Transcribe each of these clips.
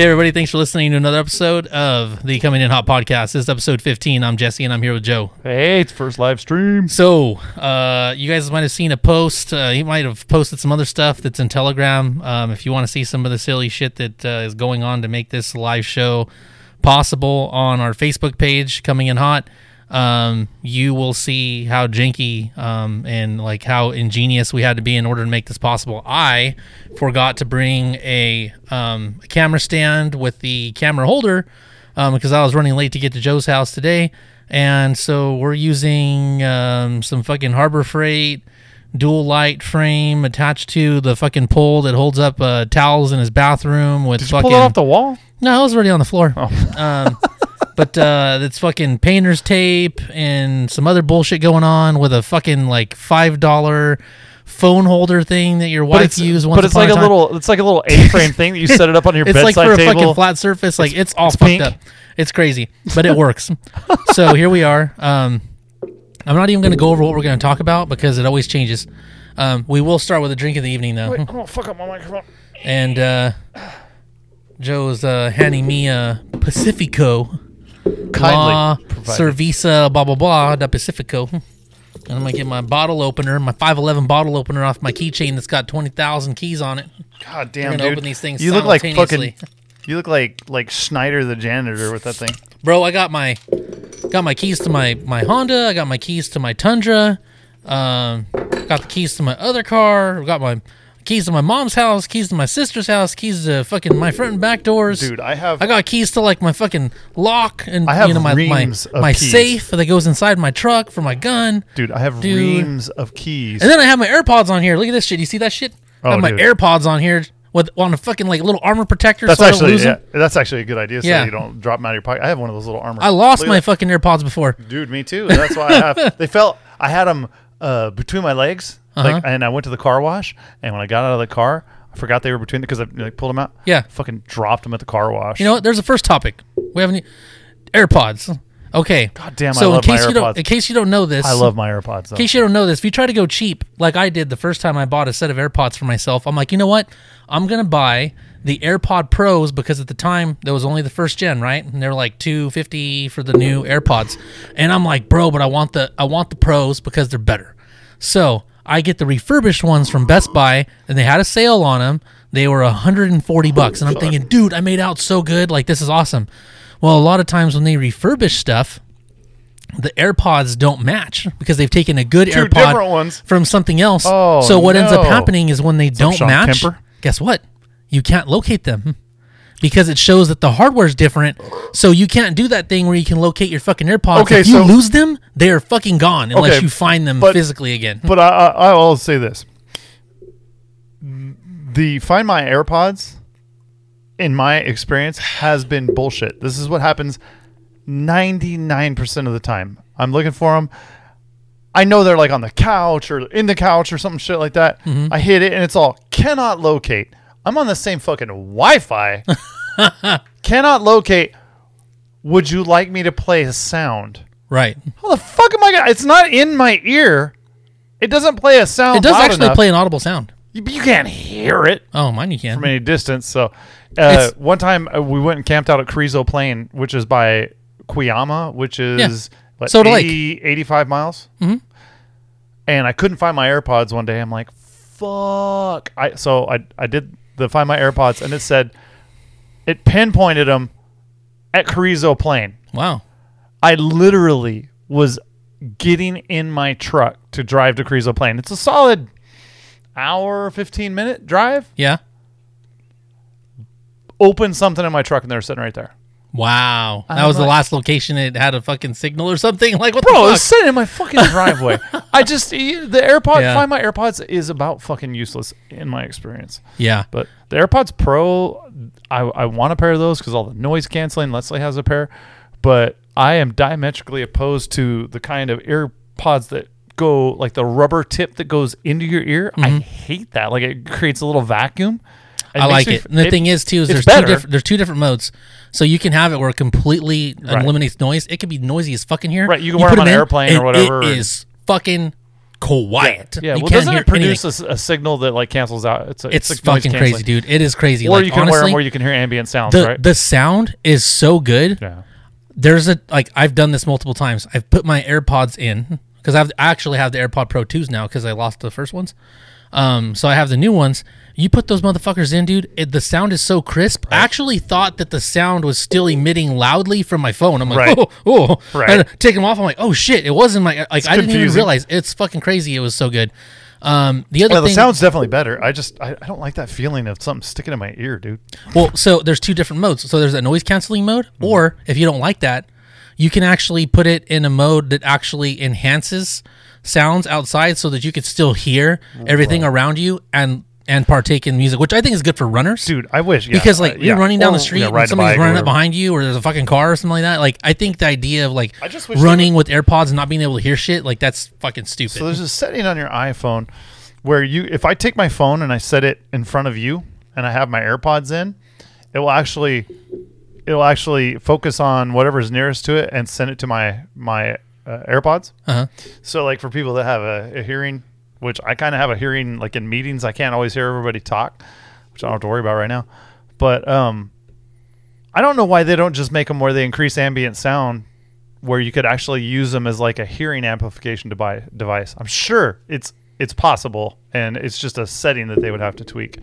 Hey, everybody. Thanks for listening to another episode of the Coming In Hot podcast. This is episode 15. I'm Jesse and I'm here with Joe. Hey, it's first live stream. So, uh, you guys might have seen a post. Uh, he might have posted some other stuff that's in Telegram. Um, if you want to see some of the silly shit that uh, is going on to make this live show possible on our Facebook page, Coming In Hot, um, you will see how janky um, and like how ingenious we had to be in order to make this possible. I forgot to bring a, um, a camera stand with the camera holder um, because I was running late to get to Joe's house today. And so we're using um, some fucking Harbor Freight dual light frame attached to the fucking pole that holds up uh, towels in his bathroom with Did you fucking. pull it off the wall? no, it was already on the floor. Um, but uh, it's fucking painter's tape and some other bullshit going on with a fucking like five dollar phone holder thing that your wife But it's, used once but it's upon like a time. little, it's like a little A-frame thing that you set it up on your It's like bedside for a table. fucking flat surface. Like it's, all it's fucked pink. up. It's crazy, but it works. so here we are. Um, I'm not even going to go over what we're going to talk about because it always changes. Um, we will start with a drink of the evening though, Wait, I'm fuck up my microphone. and uh, Joe's uh, handing me a Pacifico. La. Cerveza, blah blah blah, da Pacifico. And I'm gonna get my bottle opener, my 511 bottle opener off my keychain that's got 20,000 keys on it. God damn, dude. open these things you look like fucking. You look like like Schneider the janitor with that thing. Bro, I got my got my keys to my my Honda. I got my keys to my Tundra. Um, got the keys to my other car. Got my keys to my mom's house. Keys to my sister's house. Keys to fucking my front and back doors. Dude, I have. I got keys to like my fucking lock and I have you know my my, reams of my keys. safe that goes inside my truck for my gun. dude, I have Dude. reams of keys. And then I have my AirPods on here. Look at this shit. You see that shit? I Oh, have my dude. AirPods on here with on a fucking like little armor protector. that's so I don't actually lose yeah, them. that's actually a good idea. So Yeah. you don't drop them out of your pocket. I have one of those little armor. I lost Look at my fucking AirPods before. Dude, me too. That's why I have. they felt. I had them uh, between my legs, like, Uh-huh. and I went to the car wash. And when I got out of the car, I forgot they were between the because I like, pulled them out. Yeah. fucking dropped them at the car wash. You know what? There's a first topic. We haven't AirPods. Okay. God damn, I so love in my case you don't in case you don't know this, I love my AirPods. Though. in case you don't know this, if you try to go cheap, like I did the first time I bought a set of AirPods for myself, I'm like, you know what? I'm gonna buy the AirPod Pros because at the time there was only the first gen, right? And they're like two fifty for the new AirPods, and I'm like, bro, but I want the I want the Pros because they're better. So I get the refurbished ones from Best Buy, and they had a sale on them. They were 140 bucks, and I'm thinking, dude, I made out so good. Like this is awesome. Well, a lot of times when they refurbish stuff, the AirPods don't match because they've taken a good Two AirPod from something else. Oh, so what ends up happening is when they don't Sean match, Kemper? guess what? You can't locate them because it shows that the hardware is different. So you can't do that thing where you can locate your fucking AirPods. Okay, if you so- lose them, they are fucking gone unless Okay, you find them but- physically again. But I, I, will say this: the Find My AirPods, in my experience, has been bullshit. This is what happens ninety nine percent of the time. I'm looking for them. I know they're like on the couch or in the couch or something shit like that. Mm-hmm. I hit it and it's all cannot locate. I'm on the same fucking Wi-Fi. cannot locate. Would you like me to play a sound? right. How the fuck am I gonna? It's not in my ear. It doesn't play a sound. It does loud actually enough. play an audible sound. You, you can't hear it Oh, mine you can. from any distance. So, uh, It's- one time uh, we went and camped out at Carrizo Plain, which is by Cuyama, which is what, Soda Lake. 80, 85 miles. Mm-hmm. And I couldn't find my AirPods one day. I'm like, fuck. I so I I did the find my AirPods, and it said it pinpointed them at Carrizo Plain. Wow. I literally was getting in my truck to drive to Carrizo Plain. It's a solid hour, 15 minute drive. Yeah. Open something in my truck and they're sitting right there. Wow. That was the last location it had a fucking signal or something. Like what Bro, it the was fuck? sitting in my fucking driveway. I just, the AirPods, Yeah. Find My AirPods is about fucking useless in my experience. Yeah. But the AirPods Pro, I, I want a pair of those because all the noise canceling. Leslie has a pair, but I am diametrically opposed to the kind of AirPods that go like the rubber tip that goes into your ear. I mm-hmm. hate that. Like it creates a little vacuum. I like it. f- And the thing is too is it's there's two different there's two different modes. So you can have it where it completely Right. eliminates noise. It can be noisy as fucking here. Right, you can wear put them on an airplane or whatever, It and- is fucking quiet. Yeah, You well, can't doesn't it produce a, a signal that like cancels out? It's a, It's, noise fucking crazy, dude. It is crazy. Or like, you can wear honestly, them where you can hear ambient sounds, the right? the sound is so good. yeah. There's a like I've done this multiple times. I've put my AirPods in because I've I actually have the AirPod Pro 2s now because I lost the first ones. Um, so I have the new ones. You put those motherfuckers in, dude. It, the sound is so crisp. I actually thought that the sound was still emitting loudly from my phone. I'm like, Right. oh, oh. Right. And I take them off. I'm like, oh shit, it wasn't my like. I didn't even realize it's fucking crazy. It was so good. Um, the other Yeah, the sound's definitely better. I just I, I don't like that feeling of something sticking in my ear, dude. Well, so there's two different modes. So there's a noise canceling mode, Mm-hmm. or if you don't like that, you can actually put it in a mode that actually enhances sounds outside so that you could still hear everything around you and and partake in music, which I think is good for runners. Dude, I wish yeah, because like uh, you're yeah. running down the street yeah, and somebody's running up behind you or there's a fucking car or something like that. Like I think the idea of like I just wish they running with AirPods and not being able to hear shit, like that's fucking stupid. So there's a setting on your iPhone where you, if I take my phone and I set it in front of you and I have my AirPods in, it will actually, it will actually focus on whatever's nearest to it and send it to my my uh, AirPods. uh-huh. So like for people that have a, a hearing, which I kind of have a hearing, like in meetings, I can't always hear everybody talk, which I don't have to worry about right now. But um, I don't know why they don't just make them where they increase ambient sound, where you could actually use them as like a hearing amplification devi- device. I'm sure it's it's possible, and it's just a setting that they would have to tweak.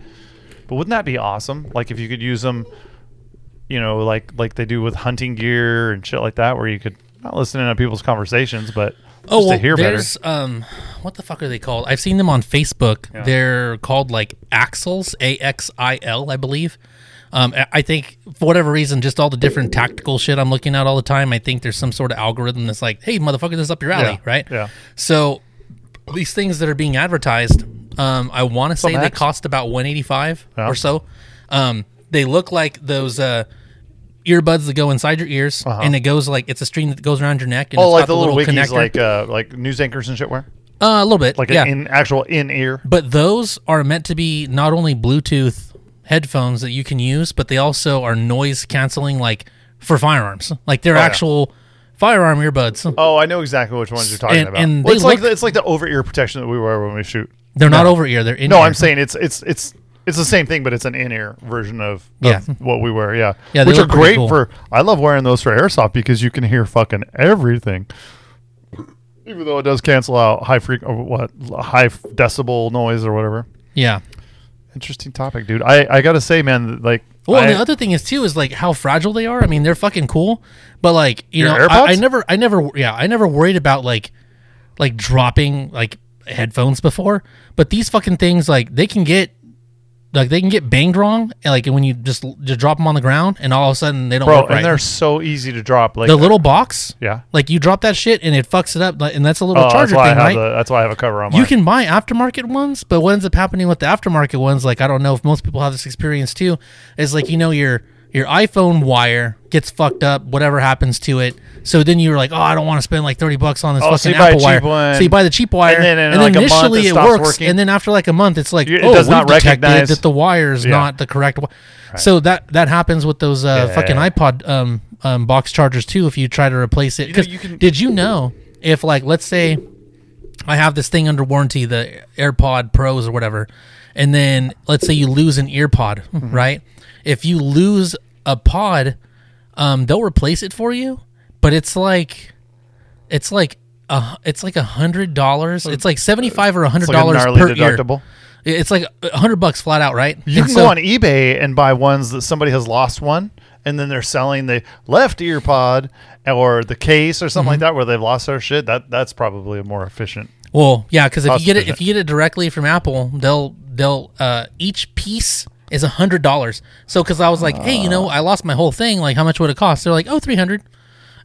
But wouldn't that be awesome? Like if you could use them, you know, like like they do with hunting gear and shit like that, where you could not listen in on people's conversations, but Oh, just well, to hear better. there's um, what the fuck are they called? I've seen them on Facebook. Yeah. They're called like Axles, A X I L, I believe. Um, I- I think for whatever reason, just all the different tactical shit I'm looking at all the time. I think there's some sort of algorithm that's like, hey, motherfucker, this is up your alley, Yeah, right? yeah. So these things that are being advertised, um, I want to say they cost about 185 Yeah. or so. Um, they look like those uh, earbuds that go inside your ears, Uh-huh. and it goes like it's a string that goes around your neck. And Oh, it's like the little connector. like uh, like news anchors and shit wear, Uh, a little bit, like yeah. an in actual in ear. but those are meant to be not only Bluetooth headphones that you can use, but they also are noise canceling, like for firearms. Like they're Oh, yeah. actual firearm earbuds. Oh, I know exactly which ones you're talking And- about. and Well, it's like the, it's like the over ear protection that we wear when we shoot. They're not No. over ear. They're in. No. I'm saying it's it's it's it's the same thing, but it's an in ear version of, of Yeah. what we wear. Yeah, Yeah, they which are look pretty great cool. for. I love wearing those for airsoft because you can hear fucking everything. Even though it does cancel out high freq or what high f- decibel noise or whatever. Yeah. Interesting topic, dude. I I gotta say, man, like Well, and I- the other thing is too is like how fragile they are. I mean, they're fucking cool, but like you Your know, I, I AirPods? never, I never, yeah, I never worried about like, like dropping like headphones before. But these fucking things, like, they can get, like, they can get banged wrong, and, like when you just just drop them on the ground, and all of a sudden they don't bro, work right. and they're so easy to drop. Like the little box, yeah. like you drop that shit and it fucks it up, like, and that's a little Oh, charger thing, have right? the, that's why I have a cover on. You can buy aftermarket ones, but what ends up happening with the aftermarket ones, like I don't know if most people have this experience too, is like you know your your iPhone wire gets fucked up, whatever happens to it. So then you're like, oh, I don't want to spend like thirty bucks on this Oh, fucking you a Apple wire. one, so you buy the cheap wire, and then and like a month initially it it, works, working? and then after like a month, it's like, You- it oh, does we've not detected recognize- that the wire is Yeah. not the correct. Wi-. So that that happens with those uh, Yeah. fucking iPod um, um, box chargers too. If you try to replace it, know, 'Cause you can- did you know if like let's say I have this thing under warranty, the AirPod Pros or whatever, and then let's say you lose an earpod, Mm-hmm. right? If you lose a pod, um, they'll replace it for you, but it's like, it's like a, it's like a hundred dollars. It's like seventy five or a hundred It's like dollars per ear. deductible. It's like a hundred bucks flat out, right? You And can so- go on eBay and buy ones that somebody has lost one, and then they're selling the left ear pod or the case or something Mm-hmm. like that, where they've lost their shit. That that's probably a more efficient. Well, yeah, because if you get it, if you get it directly from Apple, they'll they'll uh, each piece is a hundred dollars. So, because I was like, hey, you know, I lost my whole thing. Like, how much would it cost? They're like, oh, three hundred,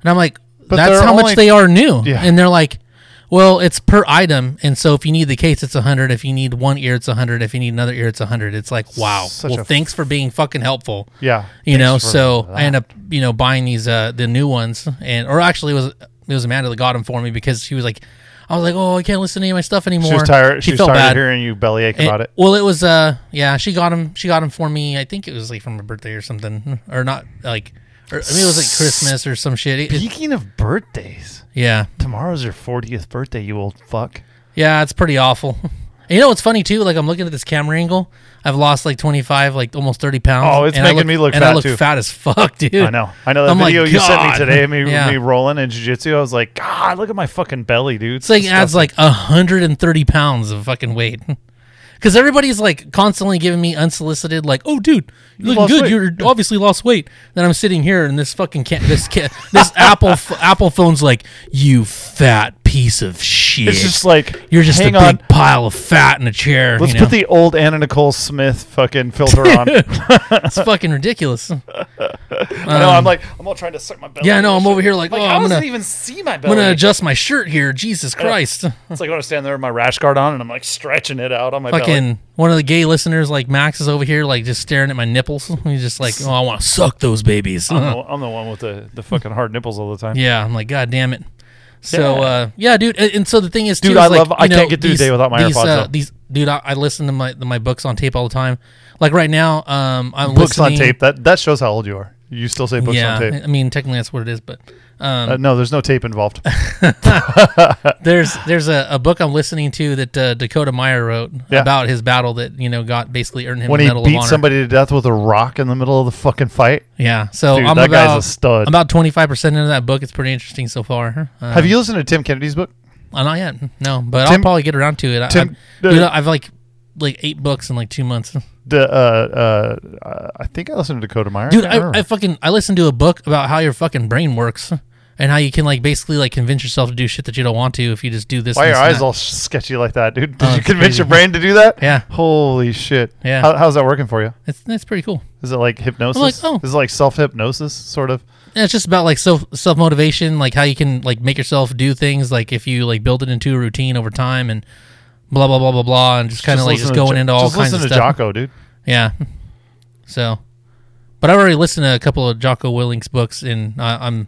and I'm like, that's how only- much they are new. Yeah. And they're like, well, it's per item, and so if you need the case, it's a hundred. If you need one ear, it's a hundred. If you need another ear, it's a hundred. It's like, wow. Such well, thanks for being fucking helpful Yeah, you know so that. i end up you know buying these uh the new ones and or actually it was it was amanda that got them for me because she was like i was like oh i can't listen to any of my stuff anymore she was tired. She, was felt tired bad hearing you bellyache And- about it. well it was uh yeah she got him. she got him for me i think it was like from her birthday or something or not like or, i mean it was like christmas or some shit It- it- Speaking of birthdays, yeah tomorrow's your 40th birthday. You old fuck. Yeah, it's pretty awful. And you know what's funny too? Like I'm looking at this camera angle. I've lost like 25, like almost 30 pounds. Oh, it's and I making me look and I fat, look too. fat as fuck, dude. I know. I know that I'm like, video you sent me God. today, me, Yeah. me rolling in jiu-jitsu. I was like, God, look at my fucking belly, dude. It's like adds like 130 pounds of fucking weight. Because everybody's like constantly giving me unsolicited, like, "Oh, dude, you're looking good. weight." You're obviously lost weight." Then I'm sitting here, and this fucking can't, this ca- this Apple f- Apple phone's like, "You fat piece of shit." It's just like you're just a on. big pile of fat in a chair. Let's you know? put the old Anna Nicole Smith fucking filter on. it's fucking ridiculous. Um, I know. I'm like, I'm all trying to suck my belly. Yeah, I know. I'm shit. over here like, Like, oh, how I'm gonna even see my belly. I'm gonna adjust my shirt here. Jesus Christ. It's like when I stand there with my rash guard on, and I'm like stretching it out on my belly. fucking one of the gay listeners like Max is over here like just staring at my nipples. He's just like, oh, I want to suck those babies. I'm the, I'm the one with the, the fucking hard nipples all the time. yeah, I'm like, god damn it. So Yeah. uh, yeah, dude, and, and so the thing is, too, Dude, is, I like, love- I you can't get through the day without my these, AirPods, Uh, these, dude, I, I listen to my my books on tape all the time. Like right now, um, I'm Books on tape. That that shows how old you are. You still say books yeah, on tape. I mean, technically that's what it is, but um, Uh, no, there's no tape involved. there's there's a, a book I'm listening to that uh, Dakota Meyer wrote Yeah. about his battle that you know got basically earned him when he Medal of beat Honor. somebody to death with a rock in the middle of the fucking fight. Yeah, so Dude, I'm that about guy's a stud. I'm about 25 percent into that book. It's pretty interesting so far. Uh, Have you listened to Tim Kennedy's book? Uh, not yet. No, but I'll probably get around to it. I, Tim- I, I've like like eight books in like two months. The, uh, uh, I think I listened to Dakota Meyer. Dude, can't I. I fucking I listened to a book about how your fucking brain works and how you can like basically like convince yourself to do shit that you don't want to if you just do this. Why are your eyes that. all sketchy like that, dude? Did Oh, you convince your brain to do that? Yeah. Holy shit. Yeah. How, how's that working for you? It's it's pretty cool. Is it like hypnosis? like, oh. Is it like self hypnosis, sort of? And it's just about like self self motivation, like how you can like make yourself do things, like if you like build it into a routine over time and blah blah blah blah blah, and just kind of like just going into all just kinds listen of to stuff. Jocko, dude. Yeah. So, but I've already listened to a couple of Jocko Willink's books, and I, I'm,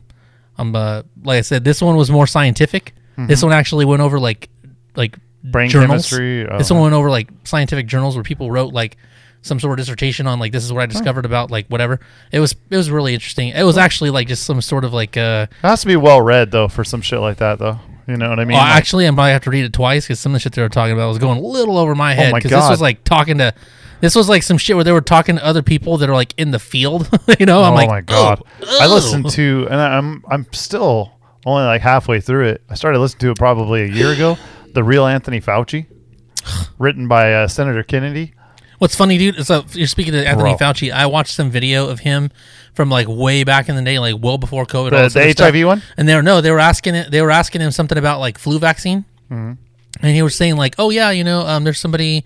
I'm, uh, like I said, this one was more scientific. This one actually went over like, like Mm-hmm. Brain journals. chemistry. Oh. This one went over like scientific journals where people wrote like some sort of dissertation on like this is what I discovered about like whatever. It was it was really interesting. It was actually like just some sort of like uh. It has to be well read though for some shit like that though. You know what I mean? well, Like- actually, I might have to read it twice because some of the shit they were talking about was going a little over my head. Oh my Because this was like talking to, this was like some shit where they were talking to other people that are like in the field. you know, I'm like, oh like, my god! "Oh, I oh." listened to, and I'm I'm still only like halfway through it. I started listening to it probably a year ago. The real Anthony Fauci, written by uh, Senator Kennedy. What's funny, dude? is, uh, you're speaking to Anthony Bro. Fauci. I watched some video of him from like way back in the day, like well before COVID. all The, this the other stuff. HIV one. And they were no, they were asking it. They were asking him something about like flu vaccine, Mm-hmm. and he was saying like, oh yeah, you know, um, there's somebody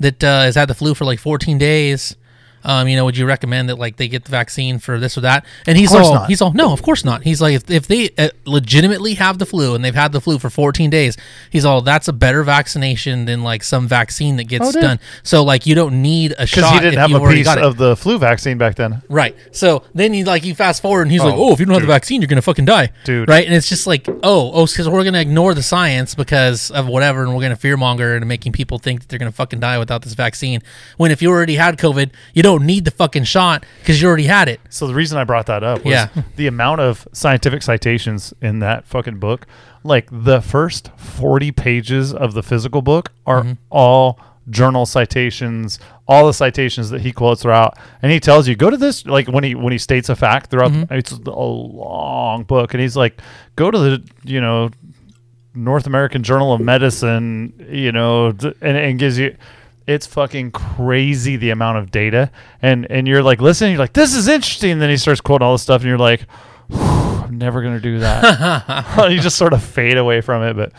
that uh, has had the flu for like 14 days. Um, you know, would you recommend that like they get the vaccine for this or that? And he's all, not. he's all, no, of course not. He's like, if, if they uh, legitimately have the flu and they've had the flu for 14 days, he's all, that's a better vaccination than like some vaccine that gets Oh, done. So like, you don't need a shot. Because shot he didn't have a already piece of the flu vaccine back then. Right. So then you like you fast forward and he's like, Oh, "Oh, if you don't have the vaccine, you're gonna fucking die." Dude. Right. And it's just like, oh, oh, because we're gonna ignore the science because of whatever, and we're gonna fearmonger and making people think that they're gonna fucking die without this vaccine. When if you already had COVID, you don't need the fucking shot because you already had it. So the reason I brought that up was Yeah. the amount of scientific citations in that fucking book. Like the first 40 pages of the physical book are Mm-hmm. all journal citations, all the citations that he quotes throughout. And he tells you, go to this like when he when he states a fact throughout Mm-hmm. it's a long book and he's like, go to the, you know, North American Journal of Medicine, you know, and, and gives you it's fucking crazy the amount of data and and you're like listening you're like this is interesting and then he starts quoting all this stuff and you're like I'm never gonna do that you just sort of fade away from it but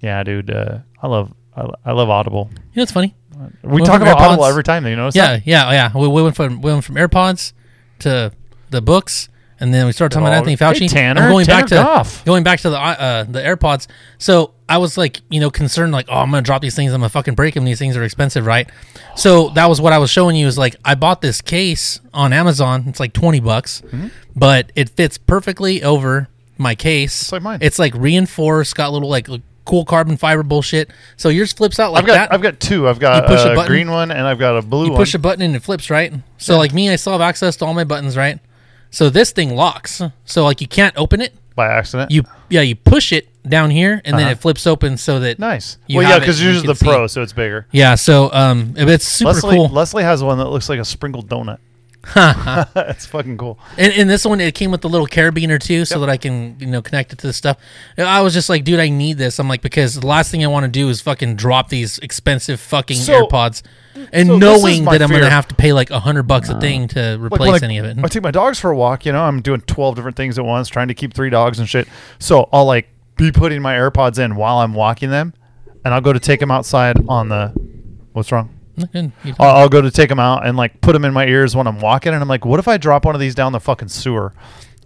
yeah dude uh, I love I, I love Audible You know, it's funny. we Well, talk about Audible every time you know? Yeah, yeah, yeah. We, we went from we went from AirPods to the books, and then we started talking about Oh, Anthony hey, Fauci. Tanner, I'm going back to Goff. going back to the uh, the AirPods. So I was like, you know, concerned, like, oh, I'm gonna drop these things. I'm gonna fucking break them. These things are expensive, right? So that was what I was showing you. Is like I bought this case on Amazon. It's like twenty bucks, Mm-hmm. but it fits perfectly over my case. It's like mine. It's like reinforced, got little like cool carbon fiber bullshit. So yours flips out like I've got that. I've got two I've got You push a a button. green one and I've got a blue You one push a button and it flips, right? So like me, I still have access to all my buttons, right? So this thing locks. So like you can't open it by accident. You yeah, you push it down here, and then Uh-huh. it flips open so that nice. You well, yeah, have it because and you're you the can see. Pro, so it's bigger. yeah. So um, it's super Leslie, cool. Leslie has one that looks like a sprinkled donut. it's fucking cool. And, and this one, it came with the little carabiner too, so that I can you know connect it to the stuff. I was just like, dude, I need this. I'm like, because the last thing I want to do is fucking drop these expensive fucking So- AirPods, mm, and so knowing my that I'm gonna have to pay like a hundred bucks a thing to replace when I, any of it. I take my dogs for a walk. You know, I'm doing 12 different things at once, trying to keep three dogs and shit. So I'll like be putting my AirPods in while I'm walking them, and I'll go to take them outside on the. What's wrong? I'll, I'll go to take them out and like put them in my ears when I'm walking, and I'm like, what if I drop one of these down the fucking sewer,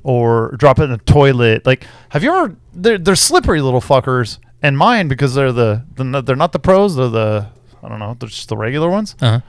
or drop it in the toilet? Like, have you ever? They're, they're slippery little fuckers, and mine because they're the, the they're not the pros, they're the I don't know, they're just the regular ones. uh-huh.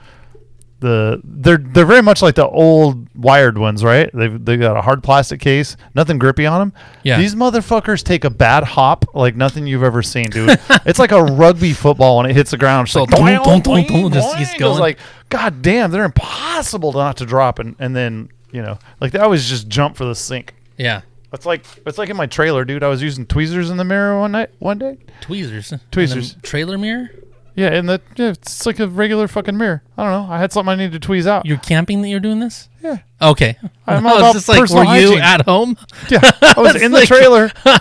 The they're they're very much like the old wired ones, right? They've they got a hard plastic case, nothing grippy on them. Yeah. These motherfuckers take a bad hop like nothing you've ever seen, dude. it's like a rugby football when it hits the ground. It's So like, dun, dun, dun, dun, just keeps going. like, god damn, they're impossible not to drop, and and then you know, like they always just jump for the sink. Yeah. It's like it's like in my trailer, dude. I was using tweezers in the mirror one night, one day. Tweezers. Tweezers. Trailer mirror. Yeah, and the yeah, it's like a regular fucking mirror. I don't know. I had something I needed to tweeze out. You're camping that you're doing this. yeah, Okay. I'm all about just like, personal were you hygiene. at home? yeah. I was It's in the like- trailer.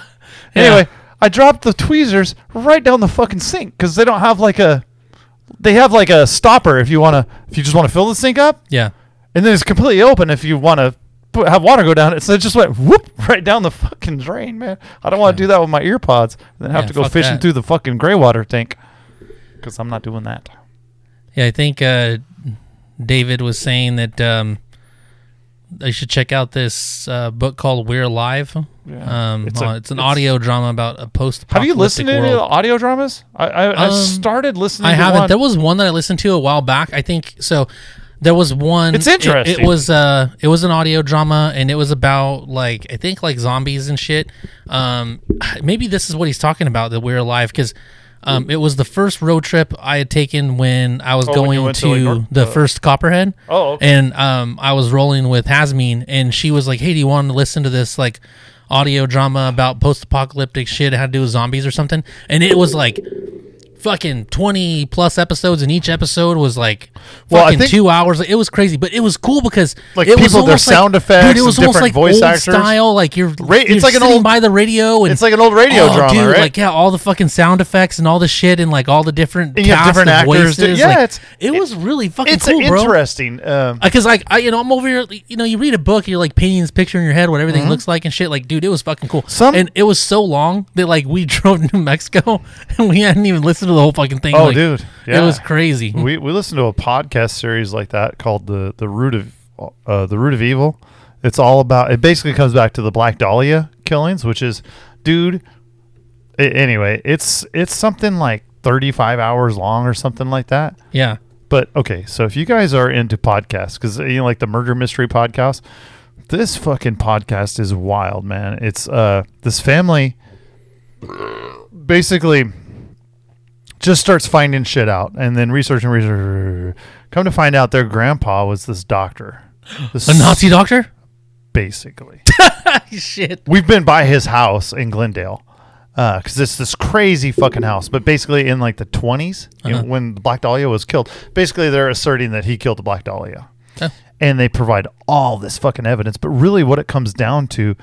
Anyway, I dropped the tweezers right down the fucking sink because they don't have like a. They have like a stopper if you want to if you just want to fill the sink up, Yeah. and then it's completely open if you want to put, have water go down it. So it just went whoop right down the fucking drain, man. I don't want to do that with my ear pods and then have Yeah, to go fuck fishing that. through the fucking gray water tank because I'm not doing that. Yeah, I think uh, David was saying that um, I should check out this uh, book called We're Alive. Yeah. Um, It's a- it's an it's- audio drama about a post. Have you listened to any of the audio dramas? I I, I Um, started listening. I haven't. One. There was one that I listened to a while back. I think so. There was one. It's it- interesting. It, was uh, it was an audio drama, and it was about like I think like zombies and shit. Um, maybe this is what he's talking about that we're alive because. Um, it was the first road trip I had taken when I was Oh, going to, to, like, North- the uh, first Copperhead. Oh, okay. and um, I was rolling with Hasmin, and she was like, "Hey, do you want to listen to this like audio drama about post-apocalyptic shit? It had to do with zombies or something?" And it was like fucking twenty plus episodes, and each episode was like Well, I fucking think- two hours. It was crazy, but it was cool because Like, it was people, their like- sound effects Dude, it was and almost different like voice old actors. style. Like you're, Ra- it's you're like an old- by the radio, and It's like an old radio oh, drama, dude, right? Like yeah, all the fucking sound effects and all the shit, and like all the different And cast different of actors voices. yeah, like, it's- it was really fucking it's cool, bro interesting. Um, because like I, you know, I'm over here. You know, you read a book, you're like painting this picture in your head, what everything looks like and shit. Like, dude, it was fucking cool. Mm-hmm. Some- and it was so long that like we drove to New Mexico and we hadn't even listened to the whole fucking thing. Oh, Like, dude. it was crazy. we we listened to a podcast series like that called the the root of uh, the root of evil. It's all about. It basically comes back to the Black Dahlia killings, which is, dude. a- anyway, it's it's something like thirty five hours long or something like that. yeah, But okay, so if you guys are into podcasts, because you know, like the murder mystery podcast, this fucking podcast is wild, man. It's uh this family basically just starts finding shit out and then research and research. Come to find out, their grandpa was this doctor, this a Nazi doctor. basically. shit. We've been by his house in Glendale because it's this crazy fucking house. But basically, in like the 20s, you know, Uh-huh. when the Black Dahlia was killed, basically they're asserting that he killed the Black Dahlia. Oh. And they provide all this fucking evidence. But really, what it comes down to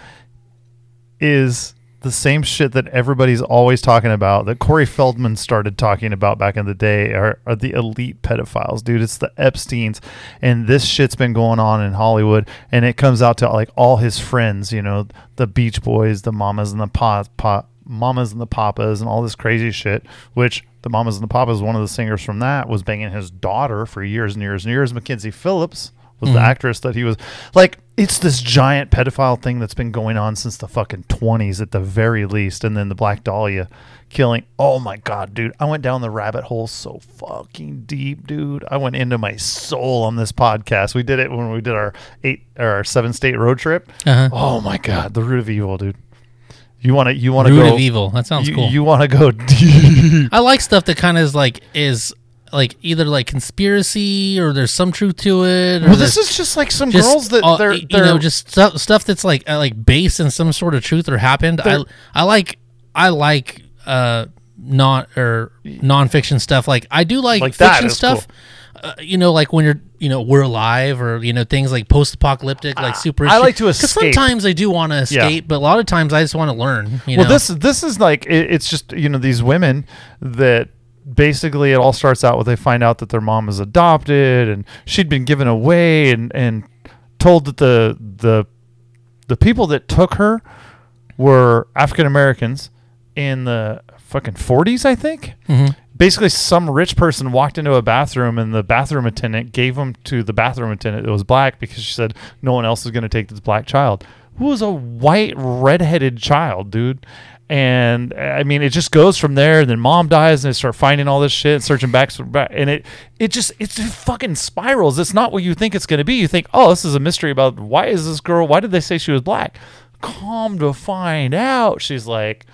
is the same shit that everybody's always talking about that Corey Feldman started talking about back in the day are, are the elite pedophiles, dude. It's the Epstein's, and this shit's been going on in Hollywood, and it comes out to like all his friends, you know, the Beach Boys, the Mamas and the pa, Mamas and the Papas, and all this crazy shit. Which the Mamas and the Papas, one of the singers from that, was banging his daughter for years and years and years. Mackenzie Phillips was the actress that he was like it's this giant pedophile thing that's been going on since the fucking 20s at the very least and then the black dahlia killing oh my god dude i went down the rabbit hole so fucking deep dude i went into my soul on this podcast we did it when we did our eight or our seven state road trip Uh-huh. oh my god the root of evil dude you want to you want to go? Root go of evil. That sounds you, cool. you want to go deep I like stuff that kind of is like is like either like conspiracy or there's some truth to it. Or Well, this is just like some just, girls that uh, they're, you they're know just stuff stuff that's like uh, like based in some sort of truth or happened. I I like I like uh not or nonfiction stuff. Like I do like, Like fiction stuff. Uh, you know, like when you're, you know, we're alive, or you know, things like post-apocalyptic, like super. I like to escape. sometimes I do want to escape, but a lot of times I just want to learn. You well know? this this is like it, it's just you know these women that basically it all starts out with they find out that their mom is adopted and she'd been given away and and told that the the the people that took her were African Americans in the fucking 40s I think. Mhm. basically some rich person walked into a bathroom and the bathroom attendant gave them to the bathroom attendant that was black because she said no one else is going to take this black child. Who was a white redheaded child dude and i mean it just goes from there and then mom dies and they start finding all this shit and searching back and it it just it's just fucking spirals it's not what you think it's going to be you think oh this is a mystery about why is this girl why did they say she was black come to find out she's like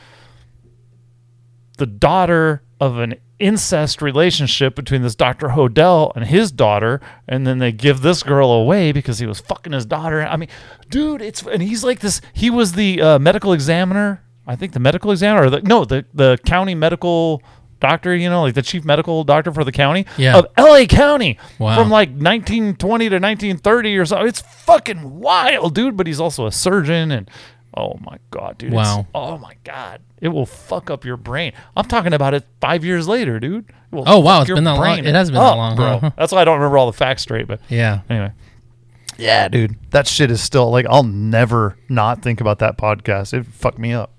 the daughter of an incest relationship between this Dr. Hodel and his daughter, and then they give this girl away because he was fucking his daughter. I mean, dude, it's and he's like this. He was the uh, medical examiner. I think the medical examiner, or the, no, the the county medical doctor. You know, like the chief medical doctor for the county Yeah. of L.A. County Wow. from like 1920 to 1930 or so. It's fucking wild, dude. But he's also a surgeon and. Oh my god, dude! it's- Wow. oh my god, it will fuck up your brain. I'm talking about it five years later, dude. Oh, wow, it's been that long. It has been that long, bro. That's why I don't remember all the facts straight. But yeah. anyway, yeah, dude, that shit is still like I'll never not think about that podcast. It fucked me up.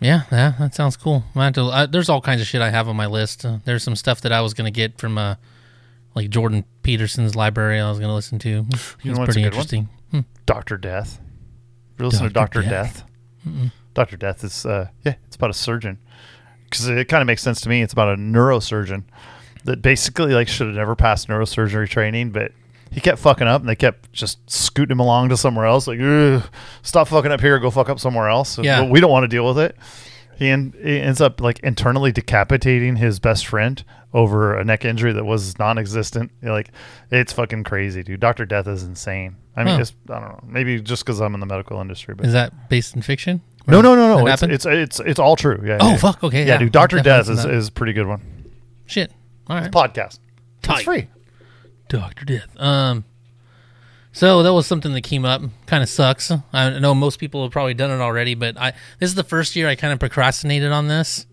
Yeah, yeah, that sounds cool. I to, uh, there's all kinds of shit I have on my list. Uh, there's some stuff that I was gonna get from uh, like Jordan Peterson's library. I was gonna listen to. It's You a pretty interesting. Hmm. Doctor Death. You listen to Dr. Doctor Death? Death. Doctor Death is uh, yeah, it's about a surgeon because it kind of makes sense to me. It's about a neurosurgeon that basically like should have never passed neurosurgery training, but he kept fucking up, and they kept just scooting him along to somewhere else. Like, stop fucking up here, go fuck up somewhere else. Yeah. But we don't want to deal with it. He, en- he ends up like internally decapitating his best friend over a neck injury that was non-existent. You're like, it's fucking crazy, dude. Doctor Death is insane. I mean, Huh. it's, I don't know. Maybe just because I'm in the medical industry, but Is that based in fiction? no, no, no, no. That It's, happened? it's it's it's all true. Yeah. Oh, yeah. fuck, okay, Yeah, yeah. dude. Doctor Death is, is a pretty good one. Shit. All right. Podcast. Tight. It's free. Doctor Death. Um. So that was something that came up. Kind of sucks. I know most people have probably done it already, but I this is the first year I kind of procrastinated on this.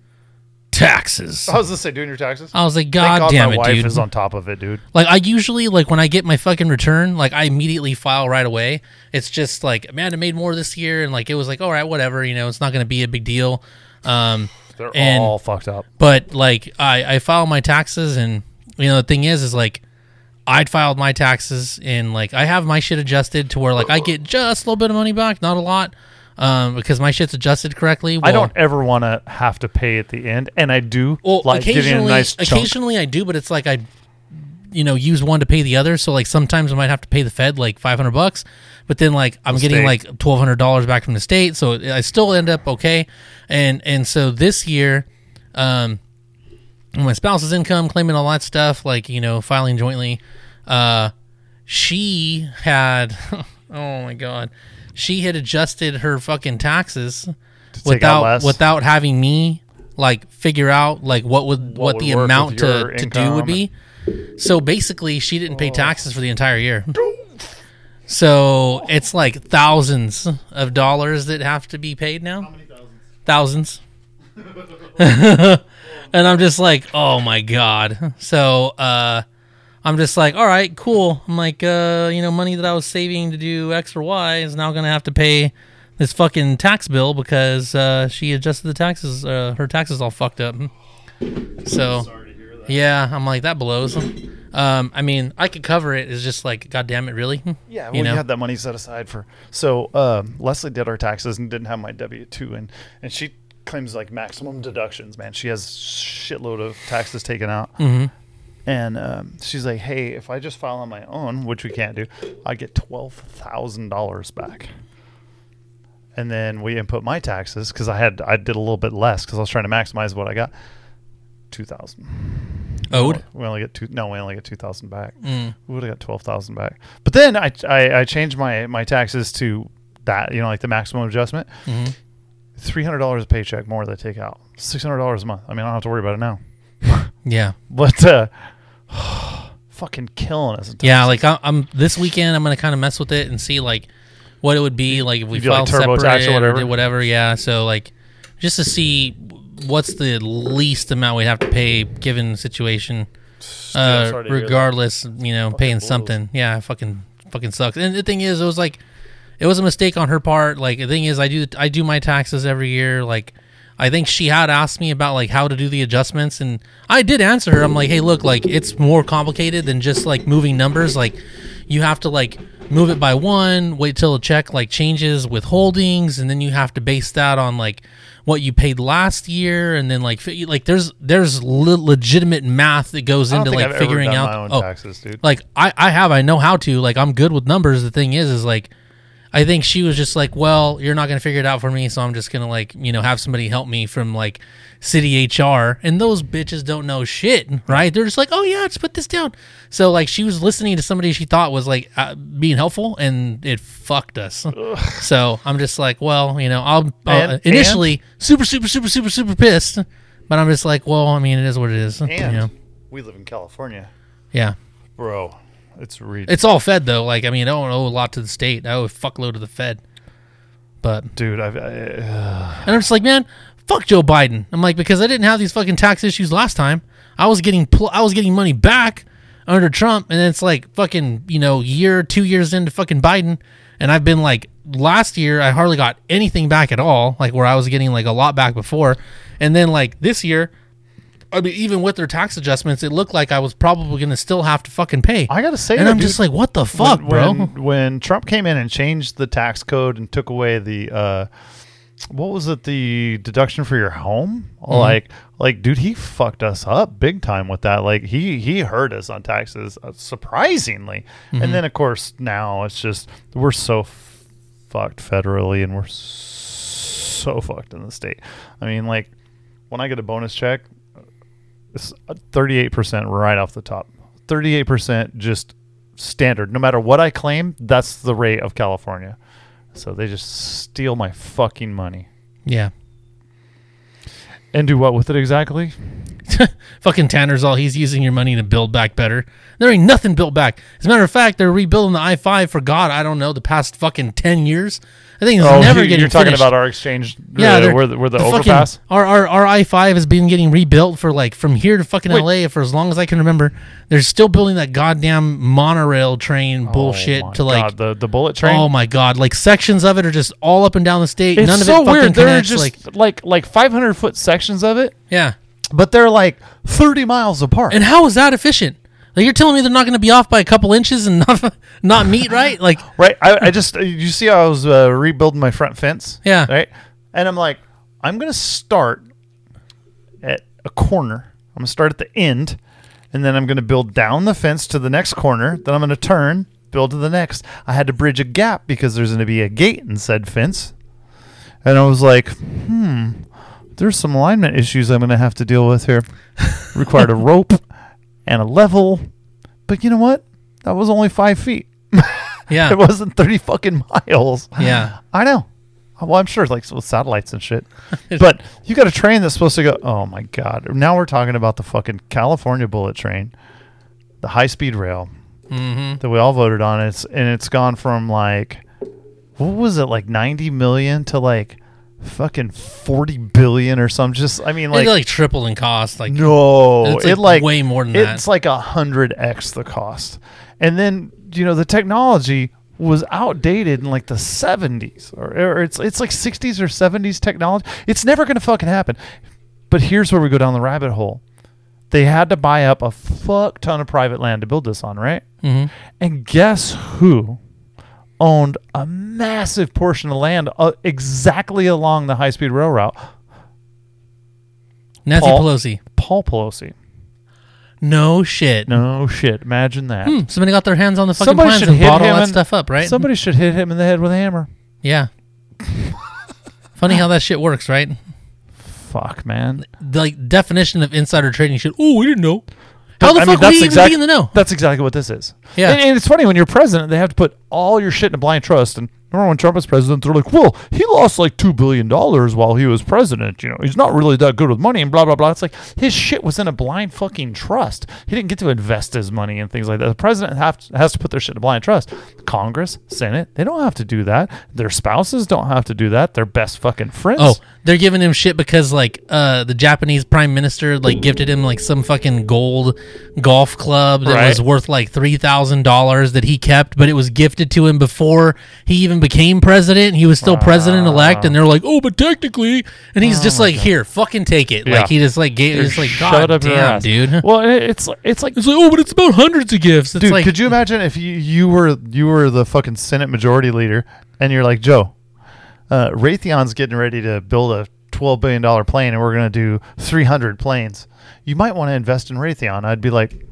Taxes. I was gonna say doing your taxes. I was like, God, God damn my it, wife dude. is on top of it, dude. Like I usually like when I get my fucking return, like I immediately file right away. It's just like, man, I made more this year, and like it was like, all right, whatever, you know, it's not gonna be a big deal. Um, They're And- all fucked up. but like I I file my taxes, and you know the thing is, is like I'd filed my taxes, and like I have my shit adjusted to where like I get just a little bit of money back, not a lot, um, because my shit's adjusted correctly. I don't ever want to have to pay at the end, and I do Well, like getting a occasionally, nice chunk. occasionally I do, but it's like I, you know, use one to pay the other. So like sometimes I might have to pay the Fed like five hundred bucks, but then like I'm The getting state. like twelve hundred dollars back from the state, so I still end up okay. And and so this year, um, my spouse's income, claiming all that stuff, like you know, filing jointly, uh, she had, oh my god, she had adjusted her fucking taxes without without having me like figure out like what would what, would the amount to, to do would be. So basically, she didn't pay taxes for the entire year. So it's like thousands of dollars that have to be paid now. Thousands. and I'm just like, oh my god. So uh, I'm just like, all right, cool. I'm like, uh, you know, money that I was saving to do X or Y is now gonna have to pay this fucking tax bill because uh, she adjusted the taxes. Uh, her taxes all fucked up. So yeah, I'm like that blows. Um, I mean, I could cover it. It's just like, god damn it, really? Yeah, well, you you, had that money set aside for. So um, Leslie did our taxes and didn't have my W two, and and she claims like maximum deductions. Man, she has shitload of taxes taken out, Mhm. and um, she's like, "Hey, if I just file on my own, which we can't do, I get twelve thousand dollars back." And then we input my taxes because I had I did a little bit less because I was trying to maximize what I got. Two thousand. Owed? We only get two. No, we only get two thousand back. Mm. We would have got twelve thousand back. But then I, I I changed my my taxes to that. You know, like the maximum adjustment. hmm Three hundred dollars a paycheck more they take out. Six hundred dollars a month. I mean, I don't have to worry about it now. Yeah. But uh, fucking killing us. Yeah, like I, I'm this weekend. I'm gonna kind of mess with it and see like what it would be like if we do, like, filed TurboTax or whatever? did whatever. Yeah, so like just to see what's the least amount we'd have to pay given the situation. Uh, sorry to hear that. regardless, you know, paying blows. something. Yeah, fucking fucking sucks. And the thing is, it was like it was a mistake on her part. Like the thing is, I do I do my taxes every year. Like I think she had asked me about like how to do the adjustments, and I did answer her. I'm like, hey, look, like it's more complicated than just like moving numbers. Like you have to like move it by one, wait till a check like changes withholdings, and then you have to base that on like what you paid last year, and then like fi- like there's there's le- legitimate math that goes into like I've figuring out. oh, taxes, dude. like I, I have i know how to like i'm good with numbers the thing is is like i think she was just like well you're not going to figure it out for me so i'm just going to like you know have somebody help me from like city hr and those bitches don't know shit right? They're just like oh yeah just put this down. So like she was listening to somebody she thought was like uh, being helpful and it fucked us. So i'm just like well you know i'll, I'll And- initially super super super super super pissed but i'm just like well i mean it is what it is. And you know? we live in California, yeah. Bro. It's ridiculous. It's all Fed though. Like I mean, I don't owe a lot to the state. I owe a fuckload to the Fed. But dude. I've, I, uh, and I'm just like, man, fuck Joe Biden. I'm like because I didn't have these fucking tax issues last time. I was getting pl- I was getting money back under Trump, and then it's like fucking you know year two years into fucking Biden, and I've been like last year I hardly got anything back at all. Like where I was getting like a lot back before, and then like this year. I mean, even with their tax adjustments, it looked like I was probably going to still have to fucking pay. I gotta say, and though, I'm dude, just like, what the fuck, when, bro? When, when Trump came in and changed the tax code and took away the uh, what was it, the deduction for your home? Mm-hmm. Like, like, dude, he fucked us up big time with that. Like, he he hurt us on taxes uh, surprisingly. Mm-hmm. And then of course now it's just we're so f- fucked federally and we're so fucked in the state. I mean, like when I get a bonus check, it's uh, thirty-eight percent right off the top. Thirty-eight percent just standard. No matter what I claim, that's the rate of California. So they just steal my fucking money yeah. and do what with it exactly? fucking Tanner's all he's using your money to build back better. There ain't nothing built back. As a matter of fact, they're rebuilding the I five for God, I don't know, the past fucking ten years. I think it's never Oh, you- getting you're talking finished. about our exchange, yeah, uh, where the, where the, fucking- overpass. our, our our I five has been getting rebuilt for like from here to fucking Wait. LA for as long as I can remember. They're still building that goddamn monorail train bullshit oh my to like. God, the the bullet train. Oh my god! Like sections of it are just all up and down the state. it's None of so it fucking weird. There are connects. just like, like like 500 foot sections of it, yeah. but they're like 30 miles apart. And how is that efficient? Like you're telling me they're not going to be off by a couple inches and not not meet right? Like Right. I, I just you see how I was uh, rebuilding my front fence. Yeah. Right. And I'm like, I'm gonna start at a corner. I'm gonna start at the end, and then I'm gonna build down the fence to the next corner. Then I'm gonna turn, build to the next. I had to bridge a gap because there's gonna be a gate in said fence, and I was like, hmm, there's some alignment issues I'm gonna have to deal with here. Required a rope and a level, but you know what? That was only five feet. yeah, It wasn't 30 fucking miles. yeah. I know. Well, I'm sure, like with satellites and shit. but you got a train that's supposed to go. Oh my god! Now we're talking about the fucking California bullet train, the high speed rail Mm-hmm. that we all voted on. It's and it's gone from like, what was it like 90 million to like, fucking 40 billion or something. Just I mean Like, like, it like tripled in cost. Like no, it's it like like way more than that. it's like a hundred x the cost, and then you know the technology was outdated in like the 70s or, or it's it's like 60s or 70s technology. It's never gonna fucking happen. But here's where we go down the rabbit hole. They had to buy up a fuck ton of private land to build this on, right? Mhm. And guess who owned a massive portion of land uh, exactly along the high speed rail route? Nancy Paul- Pelosi. Paul Pelosi. No shit. No shit. Imagine that. Hmm, somebody got their hands on the fucking Somebody plans and bought all that in- stuff up, right? Somebody should hit him in the head with a hammer. yeah. Funny how that shit works, right? Fuck, man. The like, definition of insider trading shit. Oh, we didn't know. How the I fuck mean, he even exact- be in the know? That's exactly what this is. Yeah. And, and it's funny when you're president, they have to put all your shit in a blind trust. And remember when Trump was president, they're like, well, he lost like $2 billion while he was president. You know, he's not really that good with money and blah, blah, blah. It's like his shit was in a blind fucking trust. He didn't get to invest his money and things like that. The president have to, has to put their shit in a blind trust. Congress, Senate, they don't have to do that. Their spouses don't have to do that. Their best fucking friends. Oh, they're giving him shit because like uh the Japanese prime minister like gifted him like some fucking gold golf club that Right. was worth like three thousand dollars that he kept, but it was gifted to him before he even became president. He was still president elect, and they're like, oh, but technically, and he's just like, here, fucking take it. Oh Yeah. Like he just like gave, it's like, Shut god up your damn, ass. dude. Well, it- it's it's like It's like, oh, but it's about hundreds of gifts. It's Dude, like, could you imagine if you, you were you were the fucking Senate Majority Leader and you're like Joe, uh, Raytheon's getting ready to build a twelve billion dollar plane and we're gonna do three hundred planes. You might want to invest in Raytheon. I'd be like,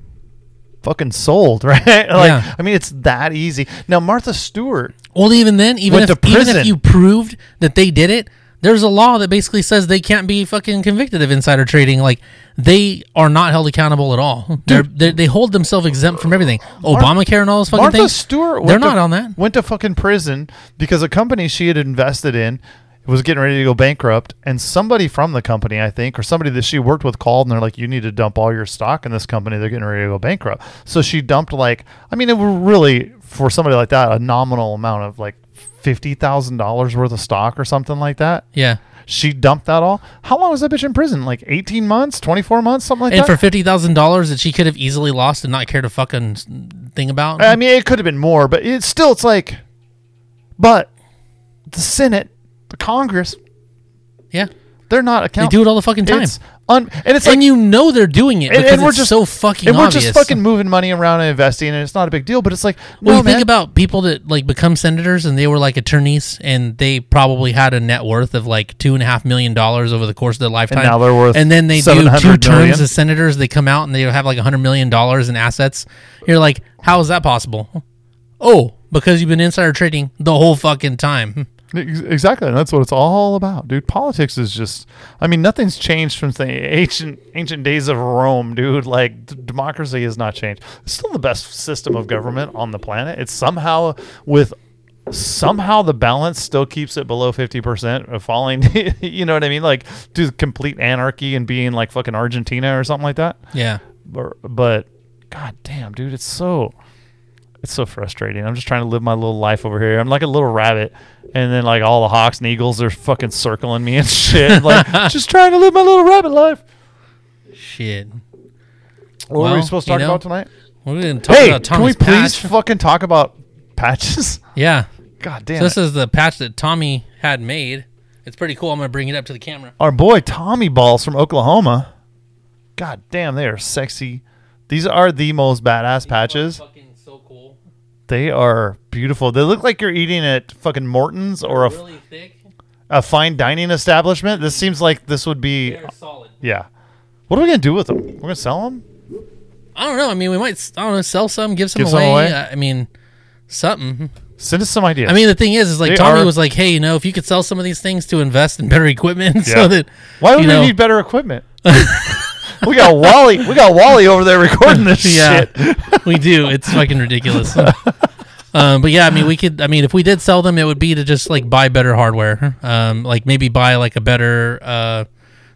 fucking sold, right? like, Yeah. I mean, it's that easy. Now, Martha Stewart. Well, even then, even if even if you proved that they did it, there's a law that basically says they can't be fucking convicted of insider trading. Like they are not held accountable at all. They're, they're they hold themselves exempt from everything. Obamacare and all those fucking things. Martha things. Stewart. they're went not on that. Went to fucking prison because a company she had invested in was getting ready to go bankrupt, and somebody from the company, I think, or somebody that she worked with, called and they're like, "You need to dump all your stock in this company. They're getting ready to go bankrupt." So she dumped like, I mean, it was really for somebody like that a nominal amount of like fifty thousand dollars worth of stock or something like that. Yeah. She dumped that all. How long was that bitch in prison? Like eighteen months, twenty four months, something like And that. And for fifty thousand dollars that she could have easily lost and not cared a fucking thing about. I mean, it could have been more, but it's still, it's like, but the Senate, the Congress, yeah. they're not accountable. They do it all the fucking time. It's un- and it's like, and you know they're doing it and, because and we're it's just so fucking and we're obvious. just fucking moving money around and investing, and it's not a big deal. But it's like, Well, no, you man. think about people that like become senators and they were like attorneys and they probably had a net worth of like two and a half million dollars over the course of their lifetime. now they're worth And then they do 700 two terms million. as senators. They come out and they have like a hundred million dollars in assets. You're like, how is that possible? Oh, because you've been insider trading the whole fucking time. Ex- Exactly, and that's what it's all about, dude. Politics is just, I mean, nothing's changed from the ancient ancient days of Rome, dude. Like d- democracy has not changed. It's still the best system of government on the planet. It's somehow with somehow the balance still keeps it below 50% of falling you know what i mean like to complete anarchy and being like fucking argentina or something like that Yeah. or, but god damn dude it's so it's so frustrating i'm just trying to live my little life over here i'm like a little rabbit and then like all the hawks and eagles are fucking circling me and shit like just trying to live my little rabbit life Shit. what were we supposed to you talk know, about tonight We're gonna talk hey about can we please patch. fucking talk about patches yeah. god damn So this it. is the patch that Tommy had made. It's pretty cool. I'm gonna bring it up to the camera. our boy tommy balls from oklahoma god damn they are sexy these are the most badass patches Fucking so cool. They are beautiful they look like you're eating at fucking morton's or a, Really thick. a fine dining establishment this seems like this would be They're solid. Yeah. What are we gonna do with them? We're gonna sell them. I don't know. I mean, we might. I don't know. Sell some, give some Give some away. away? Uh, I mean, something. Send us some ideas. I mean, the thing is, is like They Tommy are- was like, "Hey, you know, if you could sell some of these things to invest in better equipment, Yeah. so that why would you we know, need better equipment? we got Wally. We got Wally over there recording this Yeah. shit. we do. It's fucking ridiculous. um, but yeah, I mean, we could. I mean, if we did sell them, it would be to just like buy better hardware. Um, like maybe buy like a better uh,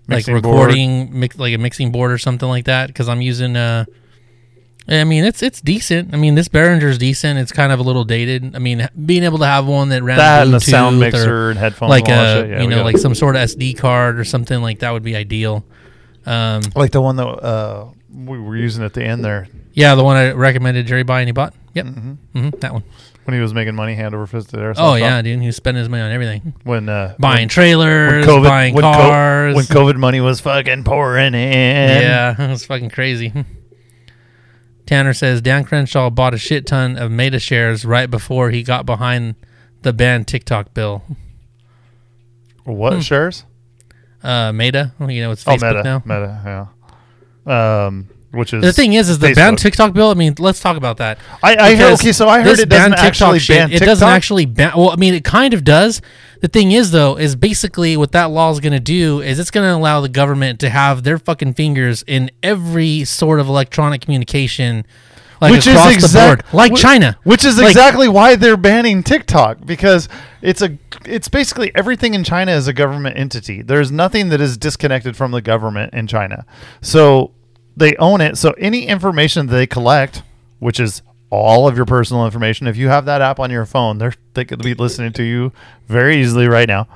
like Mixing recording, mix, like a mixing board or something like that. Because I'm using uh. I mean, it's it's decent. I mean, this Behringer's decent. It's kind of a little dated. I mean, being able to have one that ran That and the Bluetooth sound or mixer and headphones. like and a shit. Yeah, you know got- like some sort of SD card or something like that would be ideal. Um, like the one that uh, we were using at the end there yeah, the one I recommended Jerry buy and he bought. Yep, Mm-hmm. hmm that one. when he was making money hand over fist at Airsoft. Oh yeah, dude, he was spending his money on everything, When uh, buying when, trailers, when COVID, buying when, co- cars. when COVID money was fucking pouring in. yeah, it was fucking crazy. Tanner says Dan Crenshaw bought a shit ton of Meta shares right before he got behind the ban TikTok bill. What Hmm. shares? Uh, Meta, you know, it's Oh, Facebook Meta. now. Meta. Yeah. Um. which is The thing is, is the Facebook. ban TikTok bill. I mean, let's talk about that. I- I heard- okay, so I heard it doesn't ban TikTok actually shit, ban It doesn't actually ban. Well, I mean, it kind of does. The thing is, though, is basically what that law is going to do is it's going to allow the government to have their fucking fingers in every sort of electronic communication, like which is exact, like wh- China. Which is Like- exactly why they're banning TikTok because it's a it's basically everything in China is a government entity. There's nothing that is disconnected from the government in China. So they own it. So any information they collect, which is all of your personal information, if you have that app on your phone, they're they could be listening to you very easily right now.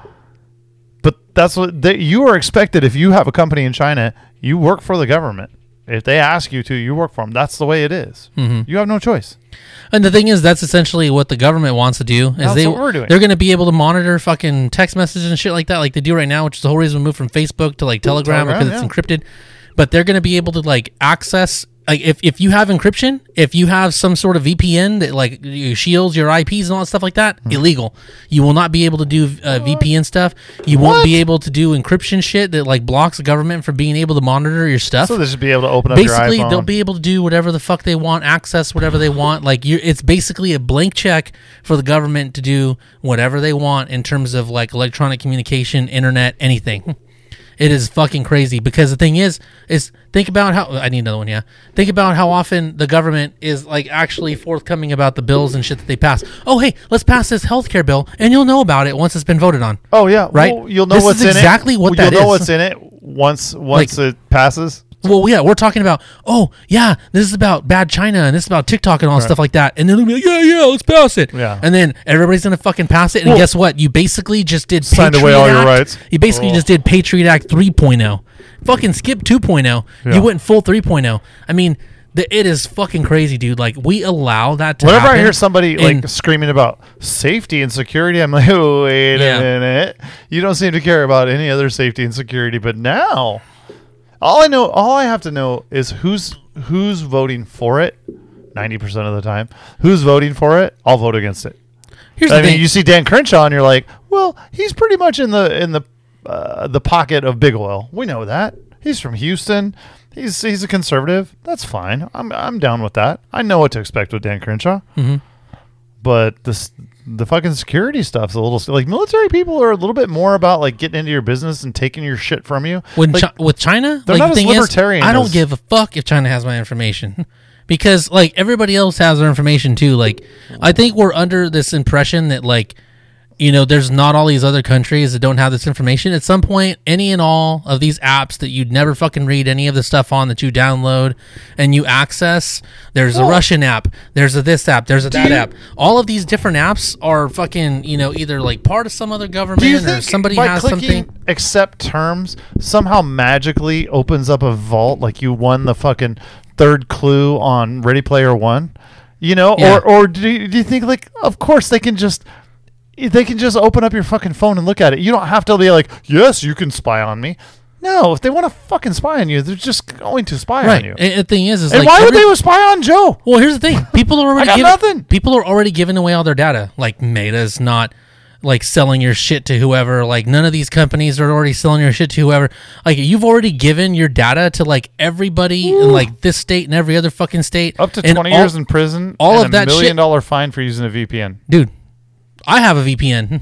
But that's what that you are expected if you have a company in China, you work for the government. If they ask you to, you work for them. That's the way it is. Mm-hmm. You have no choice. And the thing is, that's essentially what the government wants to do. Is That's they what we're doing. they're going to be able to monitor fucking text messages and shit like that, like they do right now, which is the whole reason we moved from Facebook to like Telegram, Telegram, because it's encrypted. But they're going to be able to like access. Like if, if you have encryption, if you have some sort of VPN that like shields your IPs and all that stuff like that, Hmm. illegal. You will not be able to do uh, VPN stuff. You won't be able to do encryption shit that like blocks the government from being able to monitor your stuff So they should be able to open up basically your iPhone. they'll be able to do whatever the fuck they want access whatever they want like you it's basically a blank check for the government to do whatever they want in terms of like electronic communication internet anything it is fucking crazy because the thing is is think about how i need another one yeah think about how often the government is like actually forthcoming about the bills and shit that they pass oh hey let's pass this healthcare bill and you'll know about it once it's been voted on oh yeah, right? Well, you'll know This what's is in exactly it. what you'll know is. what's in it once once it passes. Well, yeah, we're talking about, oh, yeah, this is about bad China and this is about TikTok and all stuff like that. And then they'll be like, yeah, yeah, let's pass it. Yeah. And then everybody's going to fucking pass it. And Well- guess what? You basically just did Signed Patriot away all your rights. You basically Oh. just did Patriot Act 3.0. Fucking skip 2.0. Yeah. You went full 3.0. I mean, the, it is fucking crazy, dude. Like, we allow that to Whenever I hear somebody like screaming about safety and security, I'm like, wait Yeah. a minute. You don't seem to care about any other safety and security, but now, all I know, all I have to know is who's who's voting for it. Ninety percent of the time, who's voting for it? I'll vote against it. here's I the mean, thing. you see Dan Crenshaw, and you're like, well, he's pretty much in the in the uh, the pocket of big oil. We know that he's from Houston. He's he's a conservative. That's fine. I'm I'm down with that. I know what to expect with Dan Crenshaw. Mm-hmm. But this the fucking security stuff's a little like military people are a little bit more about like getting into your business and taking your shit from you. when Like, Chi- with China, they're like not the as libertarian is, I don't as- give a fuck if China has my information because like everybody else has their information too. Like I think we're under this impression that like you know there's not all these other countries that don't have this information. At some point, any and all of these apps that you'd never fucking read any of the stuff on that you download and you access, there's a Russian app, there's a this app, there's a that you- app. All of these different apps are fucking you know either like part of some other government Do you or somebody by has clicking something. accept terms somehow magically opens up a vault like you won the fucking third clue on Ready Player One? You know, Yeah. or or do you, do you think like of course they can just they can just open up your fucking phone and look at it. You don't have to be like, "Yes, you can spy on me." No, if they want to fucking spy on you, they're just going to spy Right. on you. And the thing is, is And like why would every- they spy on Joe? Well, here's the thing: people are already got giving, nothing. people are already giving away all their data. Like Meta's not like selling your shit to whoever. Like none of these companies are already selling your shit to whoever. Like you've already given your data to like everybody in like this state and every other fucking state. Up to twenty all- years in prison, all and of that a million shit- dollar fine for using a VPN. dude. I have a VPN.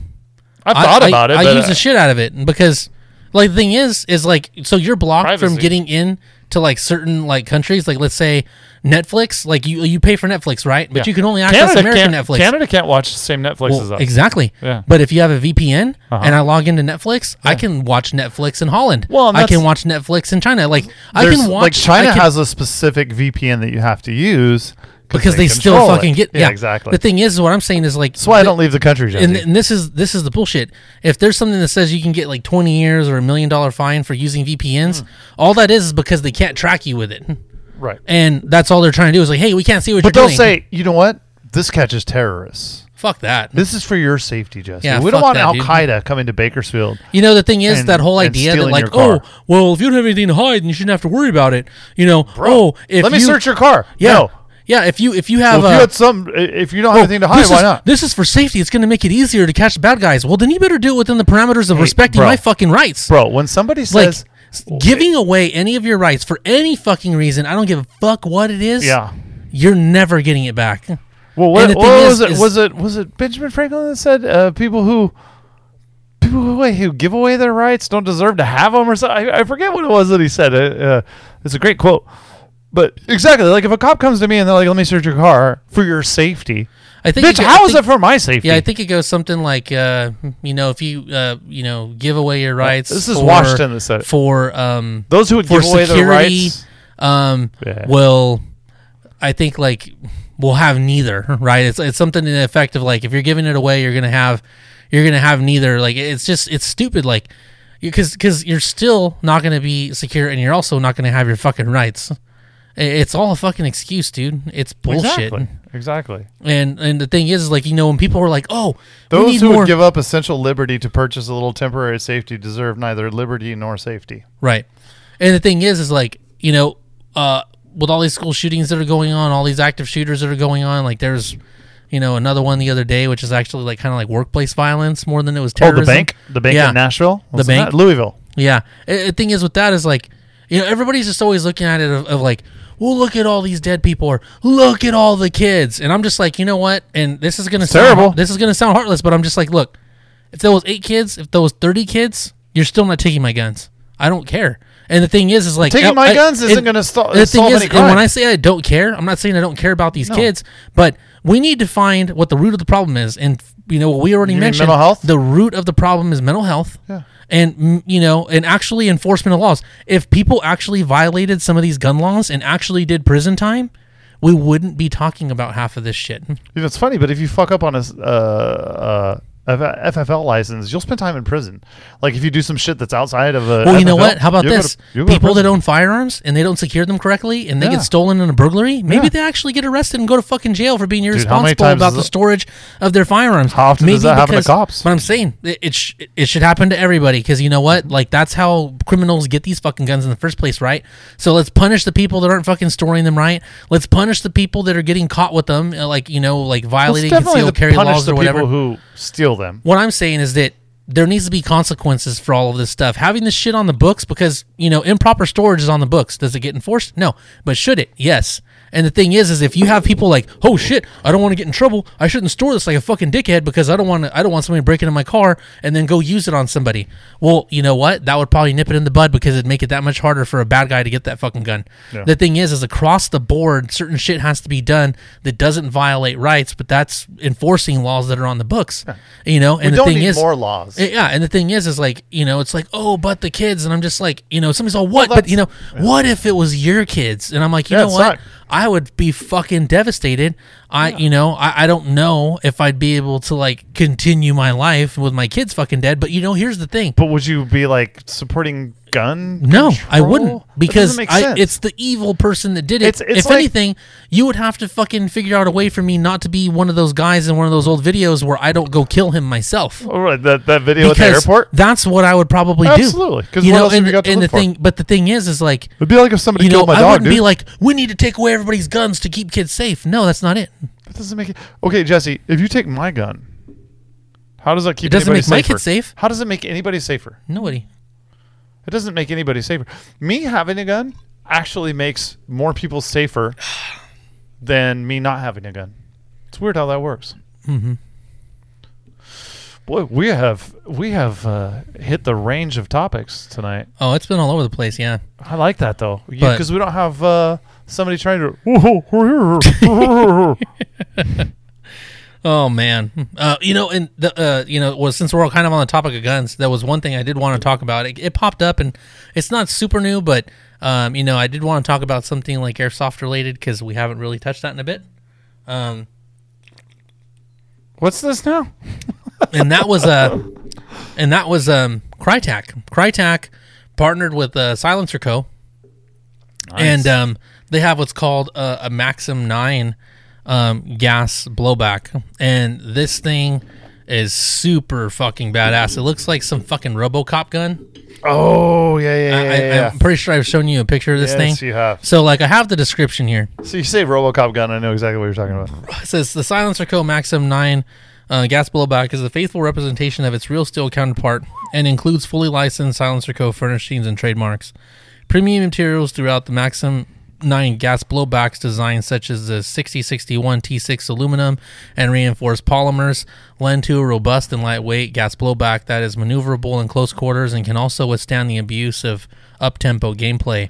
I've I- thought I, about it. I use uh, the shit out of it because, like, the thing is, is like, so you're blocked from getting in to like certain like countries. Like, let's say Netflix. Like, you you pay for Netflix, right? But Yeah. you can only access Canada American Netflix. Canada can't watch the same Netflix Well, as us. exactly. Yeah. But if you have a VPN Uh-huh. and I log into Netflix, I can watch Netflix in Holland. Well, I can watch Netflix in China. Like I can watch like China can- has a specific VPN that you have to use because they, still fucking it. get yeah, exactly. The thing is, what I'm saying is like That's why I don't leave the country, and, and this is this is the bullshit. If there's something that says you can get like 20 years or a million dollar fine for using VPNs, hmm. all that is is because they can't track you with it, right. and that's all they're trying to do is like, hey, we can't see what But you're doing. But they'll say, you know what? This catches terrorists. Fuck that. This is for your safety, Jesse. Yeah, we don't want Al Qaeda coming to Bakersfield. You know, the thing is and- that whole idea that like, oh, well, if you don't have anything to hide, then you shouldn't have to worry about it. You know, oh, if Let me you, search your car. Yeah, No. Yeah. If you if you Well, have if you uh, had some, if you don't oh, have anything to hide, this why is, not? This is for safety. It's going to make it easier to catch the bad guys. Well, then you better do it within the parameters of Hey, respecting bro. my fucking rights. Bro, when somebody says S- Giving away any of your rights for any fucking reason, I don't give a fuck what it is. Yeah. You're never getting it back. Well, what, the what was is- it? is- was it was it Benjamin Franklin that said uh, people who people who, who give away their rights don't deserve to have them or something? I, I forget what it was that he said. Uh, uh, it's a great quote. But exactly, like if a cop comes to me and they're like, "Let me search your car for your safety," I think. bitch, it, how I is think- it for my safety? Yeah, I think it goes something like, uh, you know, if you, uh, you know, give away your rights. this is for, Washington that said it. for um, those who would for give away their security, rights. um, Yeah. will, I think like will have neither. Right? It's it's something in the effect of like if you're giving it away, you're gonna have, you're gonna have neither. Like it's just it's stupid. Like because because you're still not gonna be secure, and you're also not gonna have your fucking rights. It's all a fucking excuse, dude. It's bullshit. Exactly. Exactly. And and the thing is, is like you know when people are like, oh, we Those need who more. would give up essential liberty to purchase a little temporary safety deserve neither liberty nor safety. Right. And the thing is, is like, you know, uh, with all these school shootings that are going on, all these active shooters that are going on, like there's, you know, another one the other day, which is actually like kind of like workplace violence more than it was terrorism. Oh, the bank, the bank Yeah. in Nashville, The bank. that? Louisville. Yeah. The thing is with that is like, you know, everybody's just always looking at it of, of like, well, look at all these dead people, or look at all the kids, and I'm just like, you know what? And this is gonna sound, terrible. This is gonna sound heartless, but I'm just like, look, if there was eight kids, if there was thirty kids, you're still not taking my guns. I don't care. And the thing is, is like Taking my I- guns isn't and gonna stop. The thing solve is, any and when I say I don't care, I'm not saying I don't care about these kids, but we need to find what the root of the problem is. And you know, what we already You mentioned. mental health? The root of the problem is mental health. Yeah. And you know, and actually enforcement of laws. If people actually violated some of these gun laws and actually did prison time, we wouldn't be talking about half of this shit. It's funny, but if you fuck up on a uh, uh, FFL license, you'll spend time in prison. Like if you do some shit that's outside of a. Well, you know what? How about this? to- you'll go to People that own firearms and they don't secure them correctly and they Yeah. get stolen in a burglary, maybe Yeah. they actually get arrested and go to fucking jail for being irresponsible times about the storage of their firearms. How often maybe does that happen to because- cops? But I'm saying it, it, sh- it should happen to everybody because you know what? Like that's how criminals get these fucking guns in the first place, right? So let's punish the people that aren't fucking storing them right. Let's punish the people that are getting caught with them, uh, like you know, like violating concealed carry laws or whatever. people who steal them. What I'm saying is that there needs to be consequences for all of this stuff. Having this shit on the books because, you know, improper storage is on the books. Does it get enforced? No. But should it? Yes. And the thing is, is if you have people like, oh shit, I don't want to get in trouble. I shouldn't store this like a fucking dickhead because I don't want to. I don't want somebody breaking in my car and then go use it on somebody. Well, you know what? That would probably nip it in the bud because it'd make it that much harder for a bad guy to get that fucking gun. The thing is, is across the board, certain shit has to be done that doesn't violate rights, but that's enforcing laws that are on the books. You know, and We the don't thing need is, more laws. Eh, Yeah, and the thing is, is like you know, it's like oh, but the kids, and I'm just like you know, somebody's all what, but you know, what if it was your kids? And I'm like, you Yeah, know what? I would be fucking devastated. I, you know, I, I don't know if I'd be able to like continue my life with my kids fucking dead. But you know, here's the thing. But would you be like supporting gun? No, I wouldn't because I, it's the evil person that did it. It's- it's if like- anything, you would have to fucking figure out a way for me not to be one of those guys in one of those old videos where I don't go kill him myself. All right, that that video at the airport. that's what I would probably do. Absolutely, because you what know, else and, you got to and the for? thing, but the thing is, is like It'd be like if somebody you know, killed my I dog, wouldn't dude. be like, we need to take away everybody's guns to keep kids safe. No, that's not it. that doesn't make it. Okay, Jesse, if you take my gun, how does that keep It doesn't anybody make my safer? kids safe. How does it make anybody safer? Nobody. It doesn't make anybody safer. Me having a gun actually makes more people safer than me not having a gun. It's weird how that works. Mm-hmm. Boy, we have we have uh, hit the range of topics tonight. Oh, it's been all over the place. Yeah. I like that though, because we don't have uh, somebody trying to. Oh man. Uh, you know, and the uh, you know, well, since we're all kind of on the topic of guns, that was one thing I did want to talk about. It, it popped up, and it's not super new, but um, you know, I did want to talk about something like airsoft related because we haven't really touched that in a bit. Um, What's this now? and that was uh and that was um Krytac. Krytac partnered with uh, Silencer Co. And um they have what's called a, a Maxim 9 um gas blowback and this thing is super fucking badass. It looks like some fucking RoboCop gun. Oh yeah, yeah, yeah. I, yeah. I'm pretty sure I've shown you a picture of this yes, thing. you have. So like I have the description here. So you say RoboCop gun, I know exactly what you're talking about. It says the Silencer Co. Maxim 9 Uh, gas blowback is a faithful representation of its real steel counterpart and includes fully licensed Silencer Co. furnishings and trademarks. Premium materials throughout the Maxim 9 gas blowbacks designs, such as the 6061 T6 aluminum and reinforced polymers, lend to a robust and lightweight gas blowback that is maneuverable in close quarters and can also withstand the abuse of up tempo gameplay.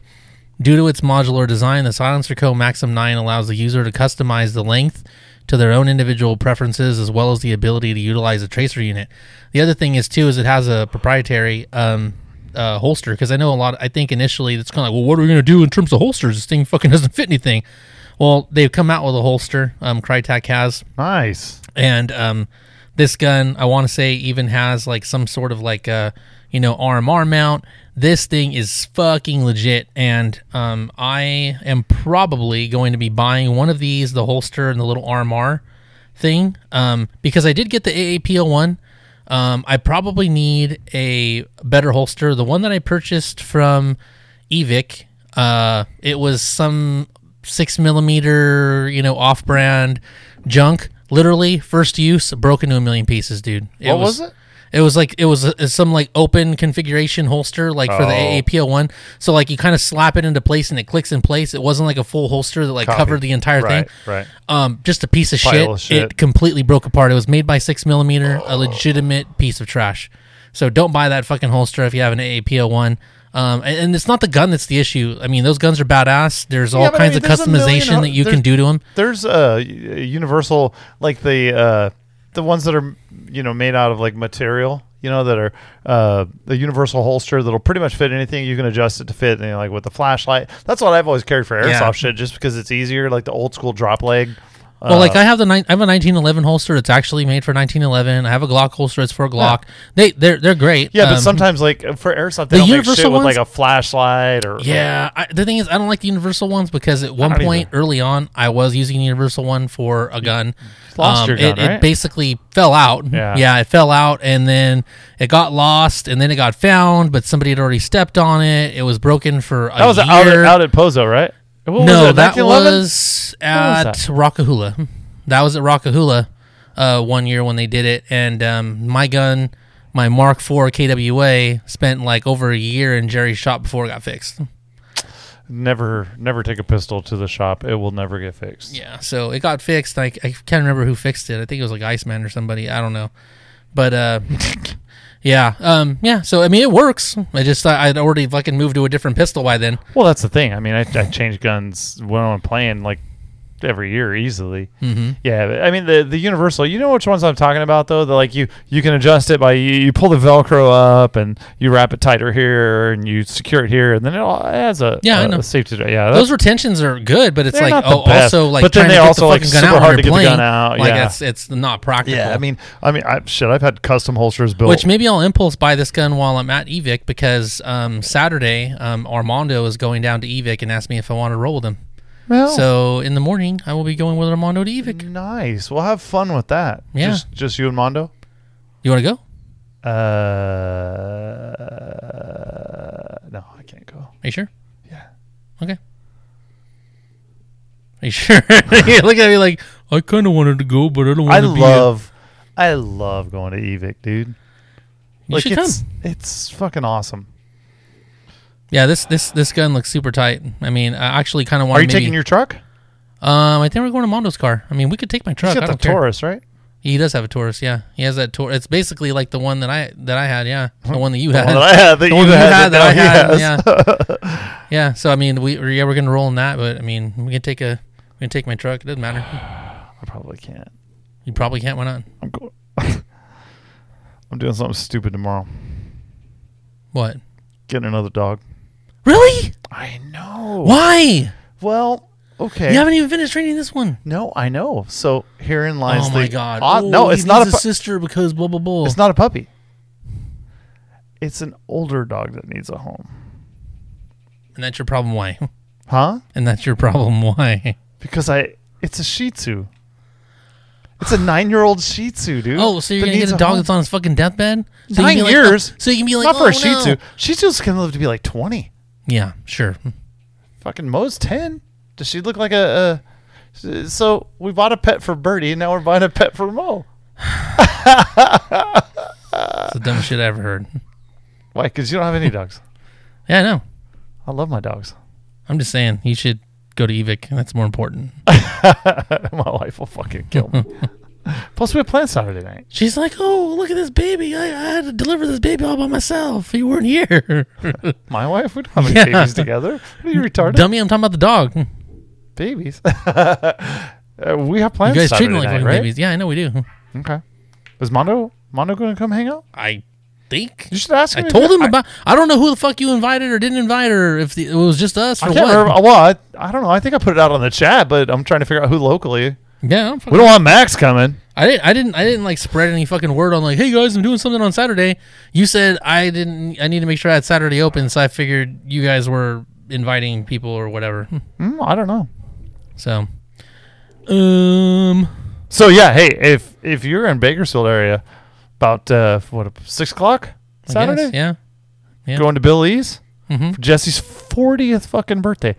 Due to its modular design, the Silencer Co. Maxim 9 allows the user to customize the length to their own individual preferences as well as the ability to utilize a tracer unit. The other thing is too is it has a proprietary um, uh, holster because I know a lot. I think initially it's kind of like, well, what are we gonna do in terms of holsters? This thing fucking doesn't fit anything. Well, they've come out with a holster. Um, Krytac has, Nice. and um, this gun I want to say even has like some sort of like a you know RMR mount. This thing is fucking legit, and um, I am probably going to be buying one of these, the holster and the little RMR thing, um, because I did get the AAPL one. Um, I probably need a better holster. The one that I purchased from Evike, uh, it was some six millimeter, you know, off brand junk. Literally, first use, broke into a million pieces, dude. What was it? It was like it was a, some like open configuration holster, like for the Oh. AAPL one. So like you kind of slap it into place and it clicks in place. It wasn't like a full holster that like Copy. covered the entire Right, thing. right. Um, just a piece of shit. shit. It completely broke apart. It was made by six millimeter, a legitimate piece of trash. So don't buy that fucking holster if you have an AAPL one. Um, and, and it's not the gun that's the issue. I mean, those guns are badass. There's all Yeah, but I kinds mean, of a customization that you can do to them. There's uh y- universal like the uh the ones that are you know made out of like material you know that are uh the universal holster that'll pretty much fit anything. You can adjust it to fit you know, like with the flashlight. That's what I've always carried for airsoft Yeah. shit just because it's easier like the old school drop leg Well, Uh, like I have the nine, I have a 1911 holster. It's actually made for 1911. I have a Glock holster. It's for a Glock. They they're they're great. yeah but Um, sometimes like for airsoft they the don't make shit universal with like a flashlight or Yeah, I, the thing is, I don't like the universal ones because at one point either. early on, I was using the universal one for a gun. lost your it, gun, it right? basically fell out. Yeah. it fell out, and then it got lost, and then it got found, but somebody had already stepped on it. It was broken for a that was year. out at, out at Pozo right What no, it, that 1911? was at that? Rockahula. That was at Rockahula uh, one year when they did it, and um, my gun, my Mark IV KWA, spent like over a year in Jerry's shop before it got fixed. never never take a pistol to the shop it will never get fixed Yeah, so it got fixed. I, I can't remember who fixed it. I think it was like Iceman or somebody. I don't know, but uh, yeah, um, yeah. So I mean, it works. I just I, I'd already fucking moved to a different pistol by then. Well, that's the thing. I mean, I, I change guns when I'm playing like every year easily. Mm-hmm. Yeah, I mean the the universal. You know which ones I'm talking about though. The like you you can adjust it by you, you pull the Velcro up and you wrap it tighter here and you secure it here and then it all has a Yeah, I a, know. a safety. Yeah, Those retentions are good, but it's They're like oh, best, also like but then they also, the like, super hard to get the gun out, Like yeah. it's it's not practical. yeah. I mean, I mean, I, shit. I've had custom holsters built. Which maybe I'll impulse buy this gun while I'm at Evike because um, Saturday um, Armando is going down to Evike and asked me if I want to roll with him. Well, So in the morning I will be going with Armando to Evike. nice. We'll have fun with that. Yeah. Just just you and Mondo. You want to go? Uh, no, I can't go. Are you sure? Yeah. Okay. Are you sure? you look at me like I kind of wanted to go, but I don't want I to be. love, I love going to Evike, dude. You like should come. it's it's fucking awesome. Yeah, this this this gun looks super tight. I mean, I actually kind of want. To. Are you taking your truck? Um, I think we're going to Mondo's car. I mean, we could take my truck. He's got the care. Taurus, right? He does have a Taurus. Yeah, he has that Taurus. It's basically like the one that I that I had. Yeah, the one that you The had. one that I had, that The you one you had, had that I had, has. yeah. So I mean, we yeah we're gonna roll in that, but I mean we can take a we can take my truck. It doesn't matter. I probably can't. You probably can't. Why not? I'm going. I'm doing something stupid tomorrow. What? Getting another dog. Really? I know. Why? Well, okay. You haven't even finished training this one. no, I know. So herein oh lies oh the my god. odd- Oh, no, he it's not a. needs pu- sister because blah blah blah. It's not a puppy. It's an older dog that needs a home. and that's your problem. Why? Huh? And that's your problem. Why? Because I. It's a Shih Tzu. It's a nine-year-old Shih Tzu, dude. Oh, so you're that gonna get a dog home. that's on his fucking deathbed? So you Nine be like, oh, years? oh, so you can be like, Not for oh, a Shih no. Tzu. Shih Tzus can live to be like twenty. Yeah, sure. Fucking Mo's ten. Does she look like a? a so we bought a pet for Birdie, and now we're buying a pet for Mo. it's the dumbest shit I ever heard. Why? Because you don't have any dogs. Yeah, I know. I love my dogs. I'm just saying you should go to Evike. That's more important. my wife will fucking kill me. Plus, we have plans Saturday night. She's like, "Oh, look at this baby! I, I had to deliver this baby all by myself. You weren't here." My wife would have any Yeah. babies together. What Are you retarded? Dummy, I'm talking about the dog. You babies. uh, we have plans You guys treat Saturday me like night, fucking right? babies. Yeah, I know we do. Okay. Is Mondo Mondo going to come hang out? I think You should ask I him. if told he- him I- about. I don't know who the fuck you invited or didn't invite, or if the, it was just us I can't what. remember. Well, I, I don't know. I think I put it out on the chat, but I'm trying to figure out who locally. Yeah, I don't, We don't want Max coming. I didn't. I didn't. I didn't like spread any fucking word on like, "Hey guys, I'm doing something on Saturday." You said I didn't. I need to make sure I had Saturday open, so I figured you guys were inviting people or whatever. Mm, I don't know. So, um, So yeah, hey, if if you're in Bakersfield area, about uh, what six o'clock I Saturday, guess, yeah. yeah. going to Bill E's Mhm. for Jesse's fortieth fucking birthday.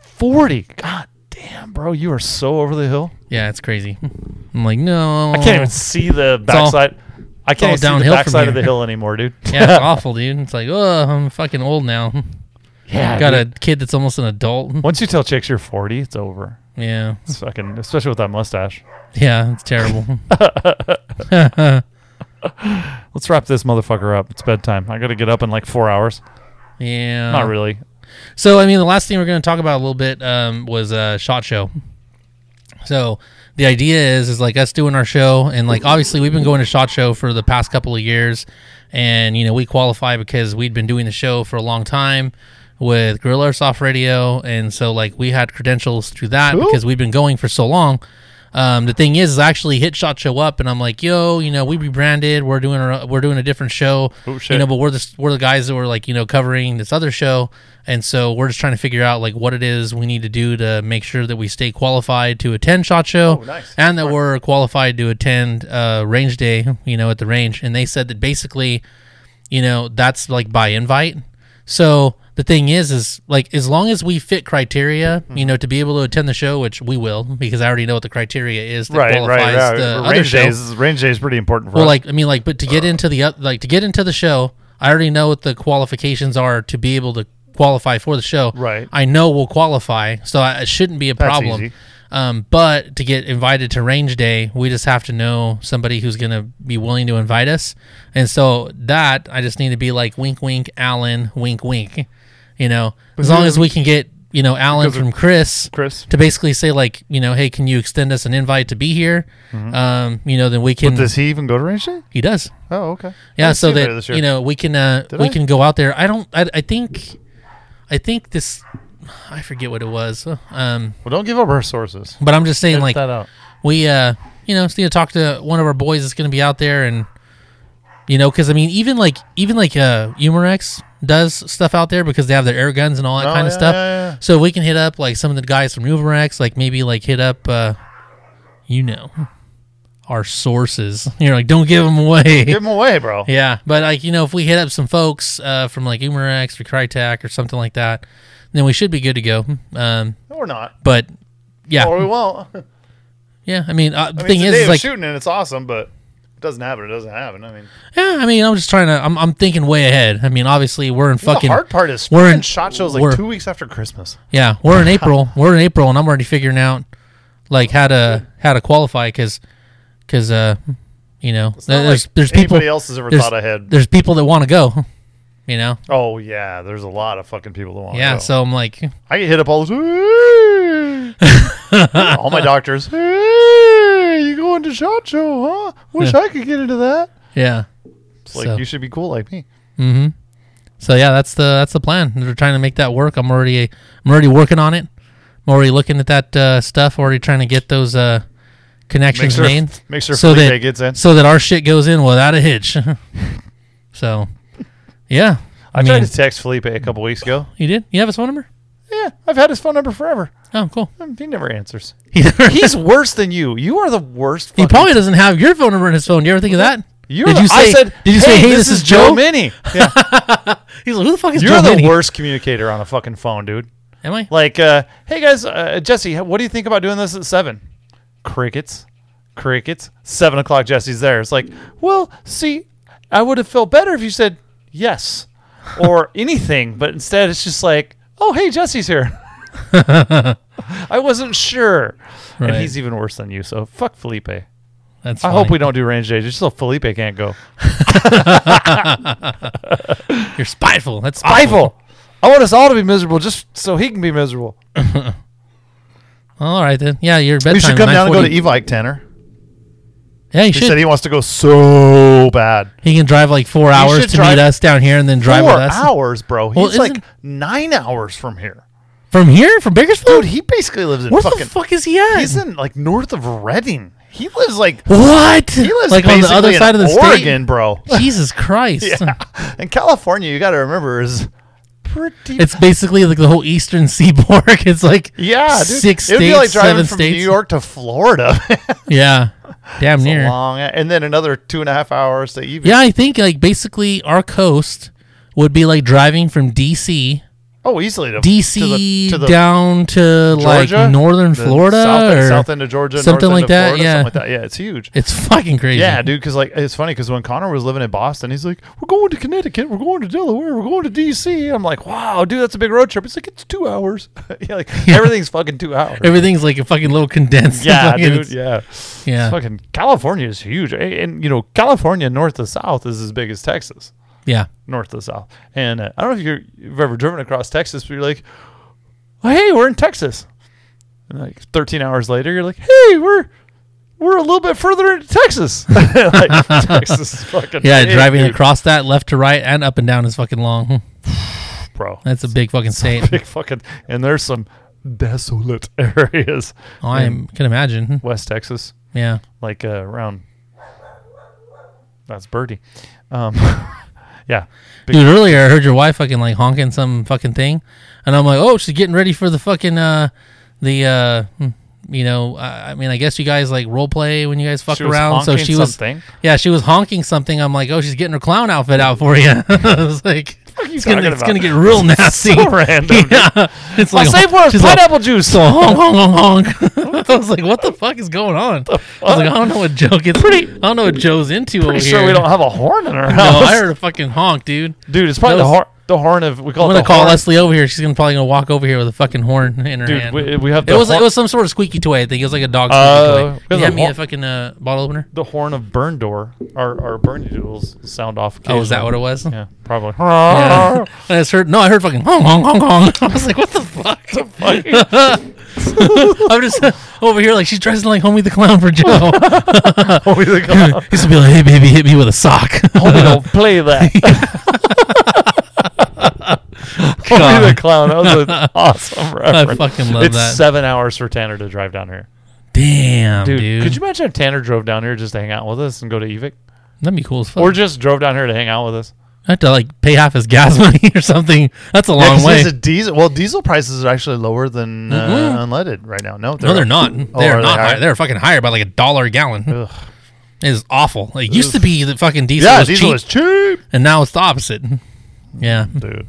Forty, god damn, bro, you are so over the hill. Yeah, it's crazy. I'm like, no, I can't even see the all- backside. I can't even see the backside of the hill anymore, dude. Yeah, it's awful, dude. It's like, oh, I'm fucking old now. yeah, Got dude. a kid that's almost an adult. Once you tell chicks you're forty, it's over. Yeah, It's fucking, especially with that mustache. yeah, it's terrible. Let's wrap this motherfucker up. It's bedtime. I got to get up in like four hours. yeah, Not really. So, I mean, the last thing we're going to talk about a little bit um, was uh, shot show. So, the idea is is like us doing our show, and like obviously we've been going to shot show for the past couple of years, and you know we qualify because we'd been doing the show for a long time with Gorilla Soft Radio, and so like we had credentials through that Cool. because we've been going for so long. Um, the thing is, is I actually hit Shot Show up, and I'm like, yo, you know, we rebranded. We're doing a, we're doing a different show, Oh, you know, but we're the we're the guys that were like, you know, covering this other show, and so we're just trying to figure out like what it is we need to do to make sure that we stay qualified to attend Shot Show, Oh, nice. and that we're qualified to attend uh, Range Day, you know, at the range. And they said that basically, you know, that's like by invite. So the thing is, is like as long as we fit criteria, you know, to be able to attend the show, which we will, because I already know what the criteria is that Right, qualifies right, right. the other range show. days, range day is pretty important for Well, us. like I mean, like, but to get into the like to get into the show, I already know what the qualifications are to be able to qualify for the show. Right. I know we'll qualify, so I, it shouldn't be a That's problem. easy. Um, but to get invited to range day, we just have to know somebody who's gonna be willing to invite us, and so that I just need to be like wink, wink, Alan, wink, wink. You know, as long as we can get you know Alan from Chris Chris, to basically say like you know, hey, can you extend us an invite to be here? Um, you know, then we can. Mm-hmm. but does he even go to range day? he does. Oh, okay. Yeah, so see him there that you know we can uh, Did we I? can go out there. I don't. I, I think, I think this. I forget what it was. Um, Well, don't give up our sources. but I'm just saying, Edit like that out. we, uh, you know, just need to talk to one of our boys that's going to be out there, and you know, because I mean, even like even like uh, Umarex does stuff out there because they have their air guns and all that Oh, kind of yeah, stuff. yeah, yeah. So we can hit up like some of the guys from Umarex, like maybe like hit up, uh, you know, our sources. You're like, don't give them away. Give them away, bro. Yeah, but like you know, if we hit up some folks uh, from like Umarex or Krytac or something like that, then we should be good to go. Um, Or not. but yeah, Or we won't. Yeah. I mean, uh, the mean, thing is, is like, shooting and it's awesome, but doesn't happen. It doesn't happen. I mean, yeah. I mean, I'm just trying to. I'm, I'm thinking way ahead. I mean, obviously, we're in fucking. the hard part is we're in- shot shows like two weeks after Christmas. Yeah, we're in April. we're in April, and I'm already figuring out like how to how to qualify because because uh you know there's like there's people else has ever thought ahead. there's people that want to go. You know, Oh yeah, there's a lot of fucking people that want. yeah. go. So I'm like, I get hit up all the time. all my doctors. Hey, you going to shot show, huh? Wish I could get into that. yeah. It's like So- you should be cool like me. Mm-hmm. So yeah, that's the that's the plan. They're trying to make that work. I'm already I'm already working on it. I'm already looking at that uh, stuff. Already trying to get those uh, Make connections sure, made make sure so Felipe that gets in. so that our shit goes in without a hitch. so, yeah. I, I, tried to text Felipe a couple weeks ago. you did. You have his phone number? Yeah, I've had his phone number forever. Oh, cool. He never answers. He, He's worse than you. You are the worst. he probably doesn't have your phone number in his phone. Do you ever think of that? You're did the- you I said, did you say, "Hey, this, is Joe"? Mini. Yeah, He's like, "Who the fuck is you're Joe?" the Mini? worst communicator on a fucking phone, dude. Am I? Like, uh, hey guys, uh, Jesse, what do you think about doing this at seven? Crickets. Crickets. Seven o'clock, Jesse's there. It's like, well, see, I would have felt better if you said yes or anything, but instead it's just like, oh, hey, Jesse's here. I wasn't sure. Right. And he's even worse than you, so fuck Felipe. That's I hope we don't do range day just so Felipe can't go. You're spiteful. That's Spiteful. I want us all to be miserable just so he can be miserable. All right then. Yeah, your bedtime. You should come down and go to Evike, Tanner. Yeah, you He should. said he wants to go so bad. He can drive like four hours to meet us down here and then drive Four with us. hours, bro. He's Well, like nine hours from here. From here? From Bakersfield? Dude, he basically lives in Where fucking. the fuck is he at? He's in like north of Redding. He lives like what? he lives like on the other side of the Oregon, bro. Jesus Christ. yeah, and California, you got to remember is pretty. It's basically like the whole eastern seaboard. It's like yeah, dude. six It'd states, be like driving seven from states. New York to Florida. Yeah. Damn It's near. long, and then another two and a half hours to Evike. Yeah, I think like basically our coast would be like driving from DC, Oh, easily to DC to the, to the down to Georgia, like northern Florida south, or south end of Georgia, something like that, Florida, yeah. something like that. Yeah, it's huge. it's fucking crazy. Yeah, dude, because like it's funny because when Connor was living in Boston, he's like, "We're going to Connecticut, we're going to Delaware, we're going to DC." I'm like, "Wow, dude, that's a big road trip." It's like it's two hours. yeah, like everything's fucking two hours. Everything's like a fucking little condensed. yeah, fucking- dude. it's- Yeah, Yeah. Fucking California is huge, and you know California north to south is as big as Texas, Yeah. north to south. And uh, I don't know if you're, you've ever driven across Texas, but you're like, oh, "Hey, we're in Texas." And like 13 hours later, you're like, "Hey, we're." We're a little bit further into Texas. like, Texas is fucking Yeah, big, driving dude. across that left to right and up and down is fucking long. bro. That's a big fucking state. big fucking and there's some desolate areas. Oh, I can imagine. West Texas, Yeah. like uh, around. That's Birdie. Um, yeah, Big- Dude, earlier I heard your wife fucking like honking some fucking thing, and I'm like, oh, she's getting ready for the fucking uh, the uh, hmm, you know, I I mean, I guess you guys like role play when you guys fuck She was around. So honking she was, something. yeah, she was honking something. I'm like, oh, she's getting her clown outfit out for you. I was like, you it's gonna, talking it's gonna get real nasty. so random. yeah, it's My like safe word is pineapple juice. So honk, honk, honk, honk. I was like, "What the fuck is going on?" I was like, "I don't know what Joe gets. Pretty, I don't know what Joe's into over Pretty here." sure we don't have a horn in our house. No. I heard a fucking honk, dude. dude, it's probably That the horn. The horn of we call I'm gonna the call horn. Leslie over here. She's gonna probably gonna walk over here with a fucking horn in her Dude, hand. we, we have it was horn, it was some sort of squeaky toy. I think it was like a dog Uh, squeaky toy. You the have me a fucking uh, bottle opener. the horn of burn door. Our our Bernedoodles sound off. Oh, is that what it was? Yeah, probably. Yeah. I just heard no. I heard fucking honk honk honk honk. I was like, "What the fuck?" I'm just over here like she's dressing like Homie the Clown for Joe. Homie the clown. He's gonna be like, "Hey baby, hit me with a sock." Homie don't play that. Homie the clown. That was an awesome reference. I fucking love it's that. seven hours for Tanner to drive down here. Damn, Dude, dude. could you imagine if Tanner drove down here just to hang out with us and go to Evike? That'd be cool as fuck. Or just drove down here to hang out with us? I have to like pay half his gas money or something. That's a long way. diesel. Well, diesel prices are actually lower than Mhm. uh, unleaded right now. No, no, they're not. Oh, They're are they not. higher? high. They're fucking higher by like a dollar a gallon. Ugh. It is awful. Like, It used to be that fucking diesel Yeah, was diesel cheap, is cheap, and now it's the opposite. Yeah. dude.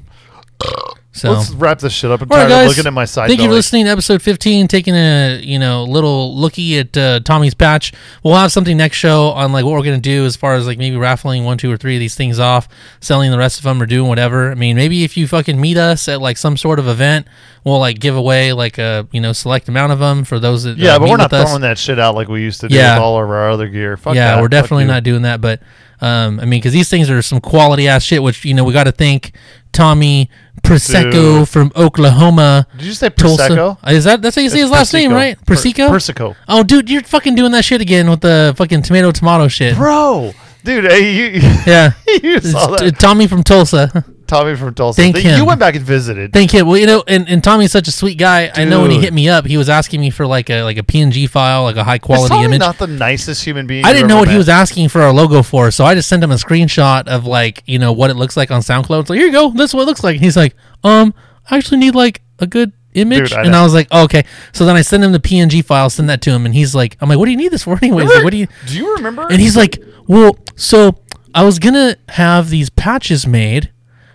So Let's wrap this shit up. I'm right, tired of guys. looking at my side. Thank you for listening to episode 15, taking a you know little looky at uh, Tommy's patch. We'll have something next show on like what we're gonna do as far as like maybe raffling one, two, or three of these things off, selling the rest of them, or doing whatever. I mean, maybe if you fucking meet us at like some sort of event, we'll like give away like a you know select amount of them for those that Yeah, uh, but we're not with us. throwing that shit out like we used to do Yeah. with all of our other gear. Fuck yeah, that. we're definitely not doing that. But um, I mean, because these things are some quality ass shit, which you know we got to thank Tommy Prosecco Dude. from Oklahoma. Did you say Tulsa. Prosecco? Uh, Is that that's how you say his It's last name, Persico. right? Per- Persico. Persico. oh, dude, you're fucking doing that shit again with the fucking tomato tomato shit. Bro, dude, hey, you, Yeah, you saw that. Tommy from Tulsa. Tommy from Tulsa. Thank Th- him. You went back and visited. Thank him. Well, you know, and, and Tommy's such a sweet guy. I know when he hit me up, he was asking me for like a like a PNG file, like a high quality image. not the nicest human being. I didn't know what he was asking for our logo for, so I just sent him a screenshot of like you know what it looks like on SoundCloud. It's like here you go, this is what it looks like. And he's like, um, I actually need like a good image, Dude, I and know. I was like, oh, okay. So then I sent him the PNG file, send that to him, and he's like, I'm like, what do you need this for anyways? Like, what do you? Do you remember? And he's like, well, so I was gonna have these patches made,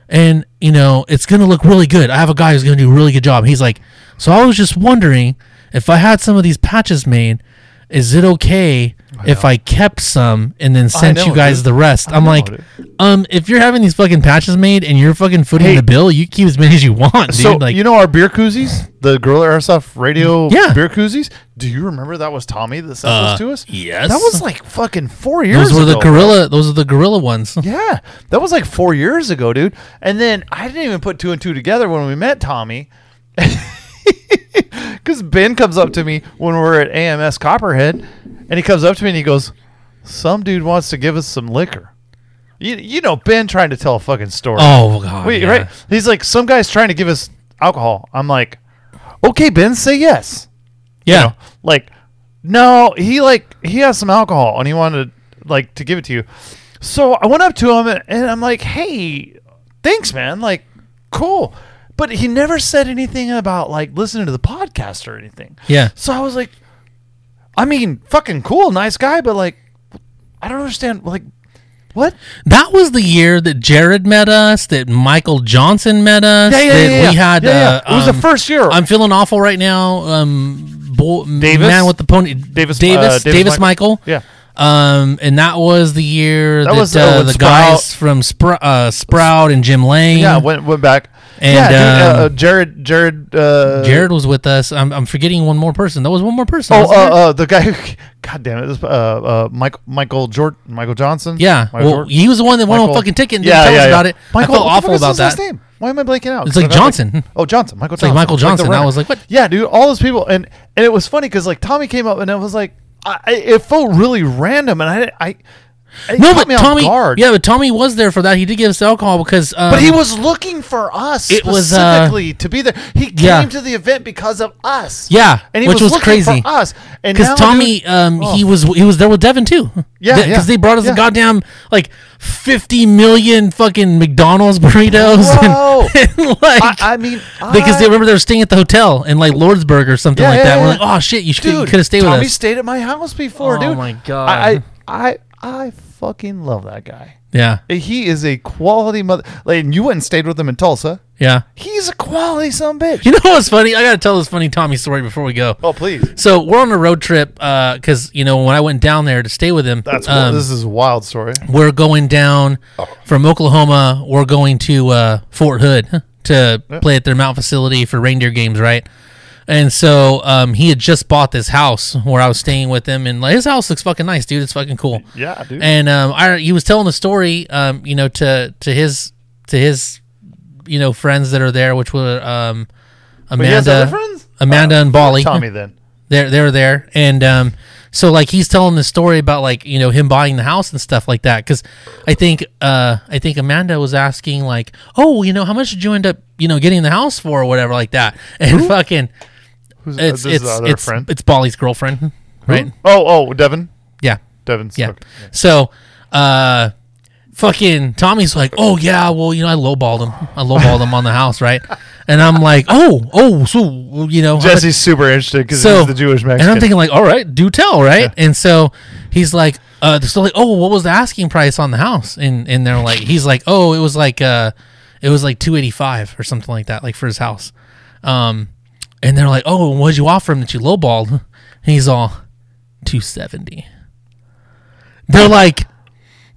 and you know it's gonna look really good. I have a guy who's gonna do a really good job. He's like, so I was just wondering if I had some of these patches made, is it okay if I kept some and then sent know, you guys dude. the rest? I'm know, like, dude. um, if you're having these fucking patches made and you're fucking footing Hey. the bill, you keep as many as you want, dude. So like, you know our beer koozies, the Gorilla Airsoft Radio Yeah. beer koozies. Do you remember that was Tommy that sent Uh, those to us? yes. that was like fucking four years. those were the ago, bro. gorilla. Those are the gorilla ones. Yeah, that was like four years ago, dude. And then I didn't even put two and two together when we met Tommy. Because Ben comes up to me when we're at AMS Copperhead, and he comes up to me and he goes, "Some dude wants to give us some liquor." You, you know Ben trying to tell a fucking story. Oh god, Wait, yeah. right? He's like, some guy's trying to give us alcohol. I'm like, okay, Ben, say yes. Yeah, You know, like, no, he like he has some alcohol and he wanted like to give it to you. So I went up to him and, and I'm like, hey, thanks, man. Like, cool. But he never said anything about like listening to the podcast or anything. yeah. So I was like, I mean, fucking cool, nice guy, but like, I don't understand. Like, what? That was the year that Jared met us, that Michael Johnson met us, Yeah, yeah, that yeah, yeah. we had. Yeah, yeah. Uh, It was the um, first year. I'm feeling awful right now. Um, bo- Davis? man with the pony, Davis- Davis, uh, Davis, Davis Michael. Yeah. Um, and that was the year That that, was, uh, uh, the Sprout- guys from Spr- uh, Sprout and Jim Lane. Yeah, went went back. And, yeah, dude, uh, um, uh, Jared, Jared, uh, Jared was with us. I'm, I'm forgetting one more person. There was one more person. Oh, uh, uh, the guy who, God damn it, this, uh, uh, Michael, Michael Jordan, Michael Johnson. yeah. Michael Well, Jordan? he was the one that won a fucking ticket and didn't tell us about it. Michael, I felt awful about that. name? Why am I blanking out? It's like Johnson. oh, Johnson. Michael like Johnson. Like Michael Johnson. I was like, what? Yeah, dude. All those people, and and it was funny because like Tommy came up and it was like, I- it felt really random, and I, I, it No, but Tommy. Yeah, but Tommy was there for that. He did give us alcohol because. Um, But he was looking for us It was, uh, specifically to be there. He came yeah. to the event because of us. Yeah, and he which was looking crazy. for us. And because Tommy, dude- um, oh, he was he was there with Devin too. Yeah, because yeah, they brought us yeah. a goddamn like fifty million fucking McDonald's burritos Bro. and, and, like I, I mean, because I- they remember they were staying at the hotel in like Lordsburg or something like that. We're like, oh shit, you should could have stayed with us. Tommy stayed at my house before, Oh dude. Oh my God. I, I, I, fucking love that guy. yeah, He is a quality mother. Like, and you went and stayed with him in Tulsa. yeah. He's a quality son of a bitch. You know what's funny? I gotta tell this funny Tommy story before we go. oh, please. So we're on a road trip because you know when I went down there to stay with him. That's um, this is a wild story. we're going down from Oklahoma. We're going to uh, Fort Hood to play at their MOUT facility for reindeer games, right? And so um, he had just bought this house where I was staying with him, and like, his house looks fucking nice, dude. It's fucking cool. Yeah, dude. And um, I, he was telling the story, um, you know, to to his to his, you know, friends that are there, which were um, Amanda. Amanda Oh, and Bali. Tommy then. They're they're there, and um, so like he's telling the story about like you know him buying the house and stuff like that. Because I think uh I think Amanda was asking like, oh, you know, how much did you end up you know getting the house for or whatever like that, and fucking Who's it's this it's other it's friend? it's Bali's girlfriend, right? Oh, oh, Devin. Yeah, Devin's. yeah. okay. So uh. Fucking Tommy's like, oh yeah, well you know I lowballed him, I lowballed him on the house, right? And I'm like, oh, oh, so you know, Jesse's super interested because so he's the Jewish Mexican. And I'm thinking like, all right, do tell, right? Yeah. And so he's like, uh, so like, oh, what was the asking price on the house? And and they're like, he's like, oh, it was like, uh, it was like two eighty five or something like that, like for his house. Um, and they're like, oh, what'd you offer him that you lowballed? And he's all two seventy. They're like.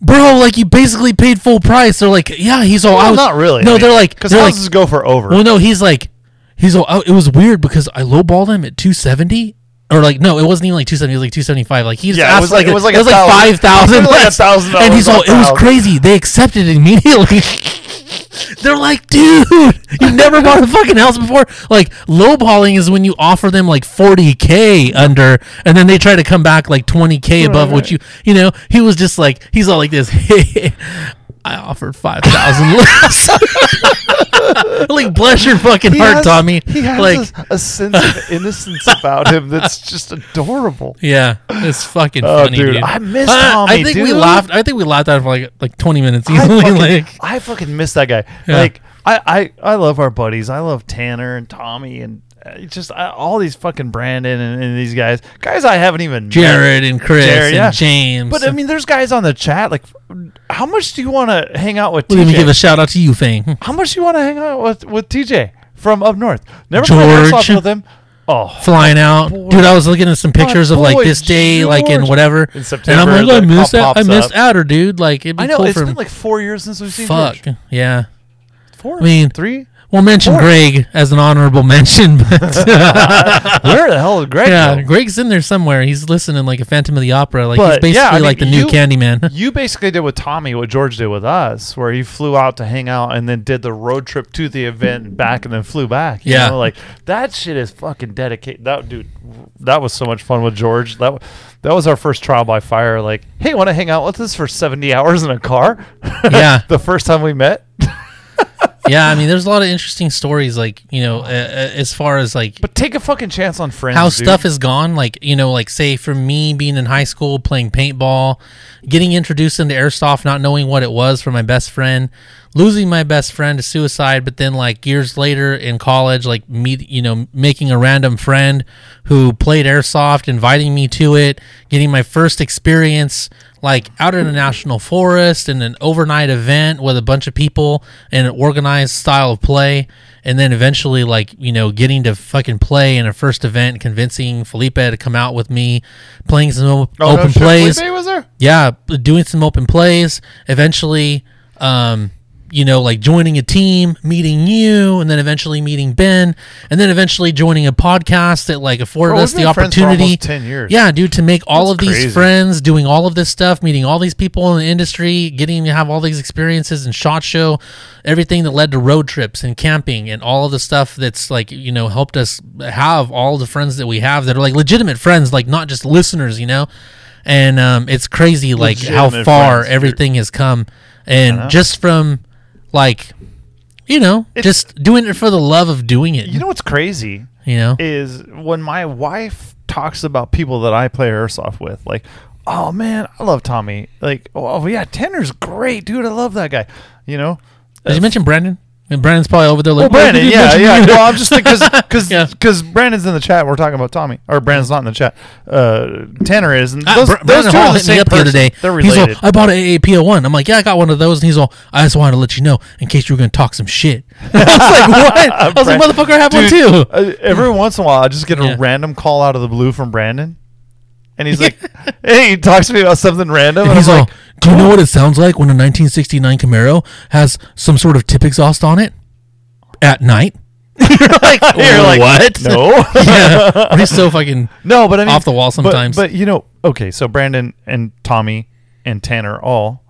Bro, like you basically paid full price. They're like, yeah, he's all. I well, was, not really. No, they're like, because they're like, houses go for over. well, no, he's like, he's all. oh, It was weird because I lowballed him at two seventy, or like, no, it wasn't even like two seventy. It was like two seventy five. Like he just Yeah, it was like- like, it was like it was like five thousand, like a thousand and he's all. It was crazy. They accepted it immediately. They're like, dude, you've never bought a fucking house before. Like, lowballing is when you offer them like 40k under, and then they try to come back like 20k above what you, you know. He was just like, he's all like this. I offered five thousand less. like, bless your fucking He heart, has- Tommy. He has like, a, a sense of innocence about him that's just adorable. yeah, it's fucking Oh, funny, dude, dude. I miss Uh, Tommy, I think we laughed. I think we laughed at it for like like 20 minutes I fucking, like, I fucking miss that guy. Yeah. Like I, I, I love our buddies. I love Tanner and Tommy and just all these fucking Brandon and, and these guys. Guys I haven't even met. Jared and Chris Jared, and yeah. James. But I mean, there's guys on the chat. Like, how much do you want to hang out with Let me give a shout out to you, Fang. how much do you want to hang out with with TJ from up north? Never played George. airsoft with him. Oh, flying out. Dude, I was looking at some pictures of like this day, like in whatever. In and I'm like, oh, I missed out. I missed outer, dude. Like it'd be I know cool it's been like four years since we've seen fuck. George. Yeah. Four, I mean- three. We'll mention Greg as an honorable mention, but uh, Where the hell is Greg? yeah, go? Greg's in there somewhere. He's listening like a Phantom of the Opera. Like he's But, basically yeah, I mean, like the new you- Candyman. You basically did with Tommy what George did with us, where he flew out to hang out and then did the road trip to the event and back and then flew back. you Yeah. know? like that shit is fucking dedicated. That dude, that was so much fun with George. That that was our first trial by fire. Like, hey, want to hang out with us for seventy hours in a car? Yeah. the first time we met. Yeah, I mean, there's a lot of interesting stories, like you know, uh, uh, as far as like But take a fucking chance on friends. how dude. stuff is gone. Like you know, like say for me being in high school playing paintball, getting introduced into airsoft, not knowing what it was for my best friend, losing my best friend to suicide, but then like years later in college, like meet you know making a random friend who played airsoft, inviting me to it, getting my first experience like out in a national forest in an overnight event with a bunch of people in an organized style of play and then eventually like you know getting to fucking play in a first event convincing felipe to come out with me playing some Oh, no open shit, plays Felipe was there? yeah doing some open plays eventually um you know like joining a team meeting you and then eventually meeting ben and then eventually joining a podcast that like afforded Bro, us the opportunity 10 years. yeah dude to make all That's of these crazy. friends doing all of this stuff meeting all these people in the industry getting to have all these experiences and shot show everything that led to road trips and camping and all of the stuff that's like you know helped us have all the friends that we have that are like legitimate friends like not just listeners you know and um, it's crazy like how far friends, dude. everything has come and just from like you know just doing it for the love of doing it You know what's crazy? you know is when my wife talks about people that I play airsoft with, like, oh man, I love Tommy. Like, oh yeah, Tanner's great, dude. I love that guy. You know. did you mention brandon and brandon's probably over there Well, like "Why Brandon, yeah, yeah. me?" Well, I'm just thinking because Yeah. because Brandon's in the chat. We're talking about Tommy, or Brandon's not in the chat. Uh, Tanner is, and Ah, those, Br- those Brandon two Hall are the hit me same up the other person. day. They're He's all, related. I bought an AAP01. I'm like, yeah, I got one of those. And he's all, I just wanted to let you know in case you were going to talk some shit. I was like, what? I was like, motherfucker, I have one too. uh, every once in a while, I just get a Yeah. random call out of the blue from Brandon, and he's like, "Hey," he talks to me about something random, and, And he's I'm all, like, do you know what it sounds like when a 1969 Camaro has some sort of tip exhaust on it at night? You're like, You're like, what? "No." yeah. He's so fucking No, but I mean Off the wall but- sometimes. But, you know, okay, so Brandon and Tommy and Tanner all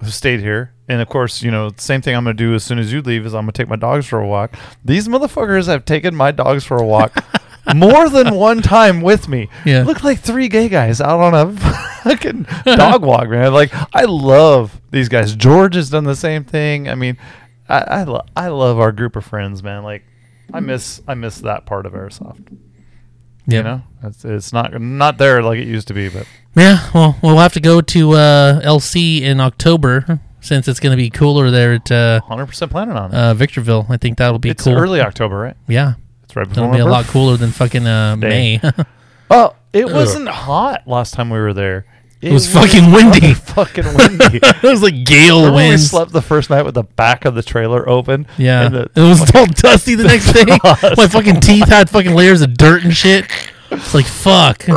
have stayed here, and of course, you know, the same thing I'm going to do as soon as you leave is I'm going to take my dogs for a walk. These motherfuckers have taken my dogs for a walk more than one time with me. Yeah. look like three gay guys out on a fucking dog walk, man. Like I love these guys. George has done the same thing. I mean, I I, lo- I love our group of friends, man. Like. I miss I miss that part of airsoft. yeah. You know, it's, it's not not there like it used to be, but Yeah, well, we'll have to go to uh, LC in October since it's going to be cooler there at uh, 100 percent planning on it. uh, Victorville. I think that'll be it's cool. early October, right? Yeah, It's right before it'll be a lot cooler than fucking uh, May. Day. Oh, it wasn't hot last time we were there. It, was fucking windy. Fucking windy. it was like gale Remember we winds. slept the first night with the back of the trailer open. Yeah, And the, it was all dusty the next day. Frost. My fucking teeth had fucking layers of dirt and shit. It's like fuck,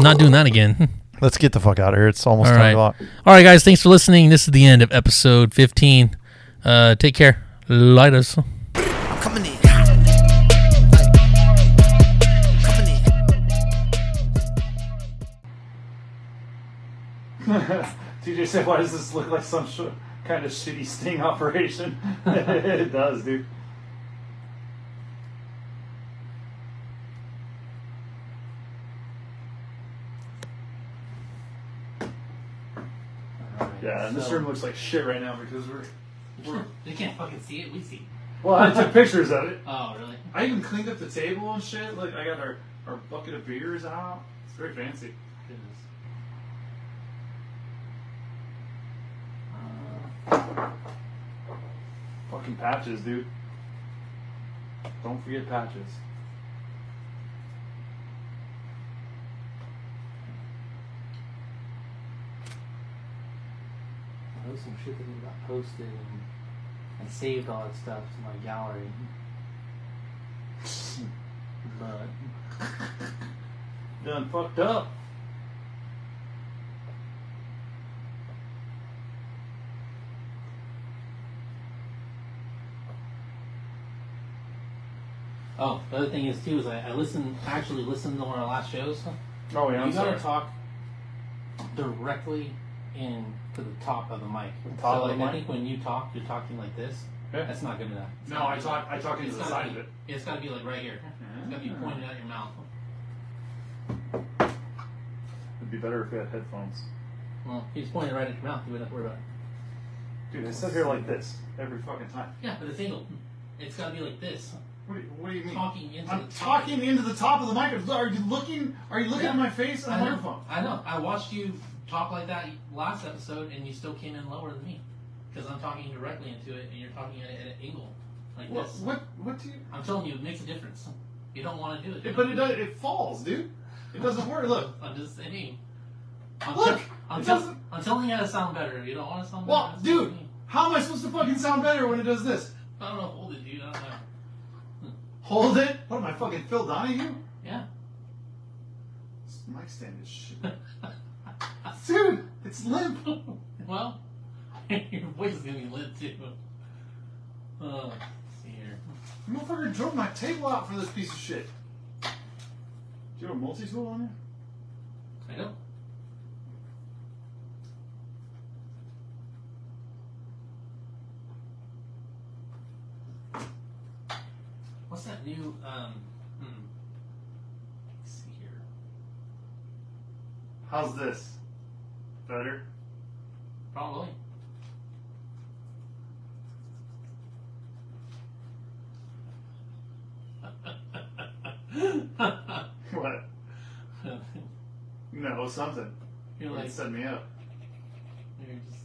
not doing that again. let's get the fuck out of here. It's almost All time right, to all lock. right, guys. Thanks for listening. This is the end of episode fifteen. Uh, take care. Light TJ said, "Why does this look like some sh- kind of shitty sting operation?" it does, dude. Yeah, and this room looks like shit right now because we're. we're They can't fucking see it. We see. well, I took pictures of it. Oh, really? I even cleaned up the table and shit. Like I got our, our bucket of beers out. It's very fancy. Fucking patches, dude. Don't forget patches. That was some shit that got posted and I saved all that stuff to my gallery. but Done fucked up. Oh, the other thing is too is I, I listen actually listened to one of our last shows. Oh yeah, I'm you gotta talk directly in to the top of the mic. top so of the I mic? think when you talk, you're talking like this. Yeah. That's not good enough. It's No, I talk- like- I talk into it's the gotta side be- of it. It's got to be like right here. It's got to be ah. pointed out your mouth. It'd be better if we had headphones. Well, if just pointed right at your mouth, you wouldn't have to worry about it. Dude, I sit here like this every fucking time. Yeah, but it's angled. It's got to be like this. What do you, what do you mean? Talking into I'm the top. talking into the top of the microphone. Are you looking? Are you looking Yeah. at my face on I the know. microphone? I know. I watched you talk like that last episode, and you still came in lower than me because I'm talking directly into it, and you're talking at, at an angle like What? this. What? What do you? I'm telling you, it makes a difference. You don't want to do it. It, but it does. It falls, dude. It doesn't work. Look. I'm just saying. I'm Look, tell- I'm, it tell- doesn't- I'm telling you how to sound better. If you don't want to sound Well, better, that's dude, me. how am I supposed to fucking sound better when it does this? I don't know. Hold it, dude. I don't know. Hold it. What am I fucking Phil Donahue? Yeah. This mic stand is shit. Dude, it's limp. well, your voice is gonna be limp too. Oh, let's see here. You Motherfucker drove my table out for this piece of shit. Do you have a multi tool on there? I know. What's that new? Um, hmm. Let's see here. How's this? Better? Probably. What? No, something. You're Like, set me up. you're just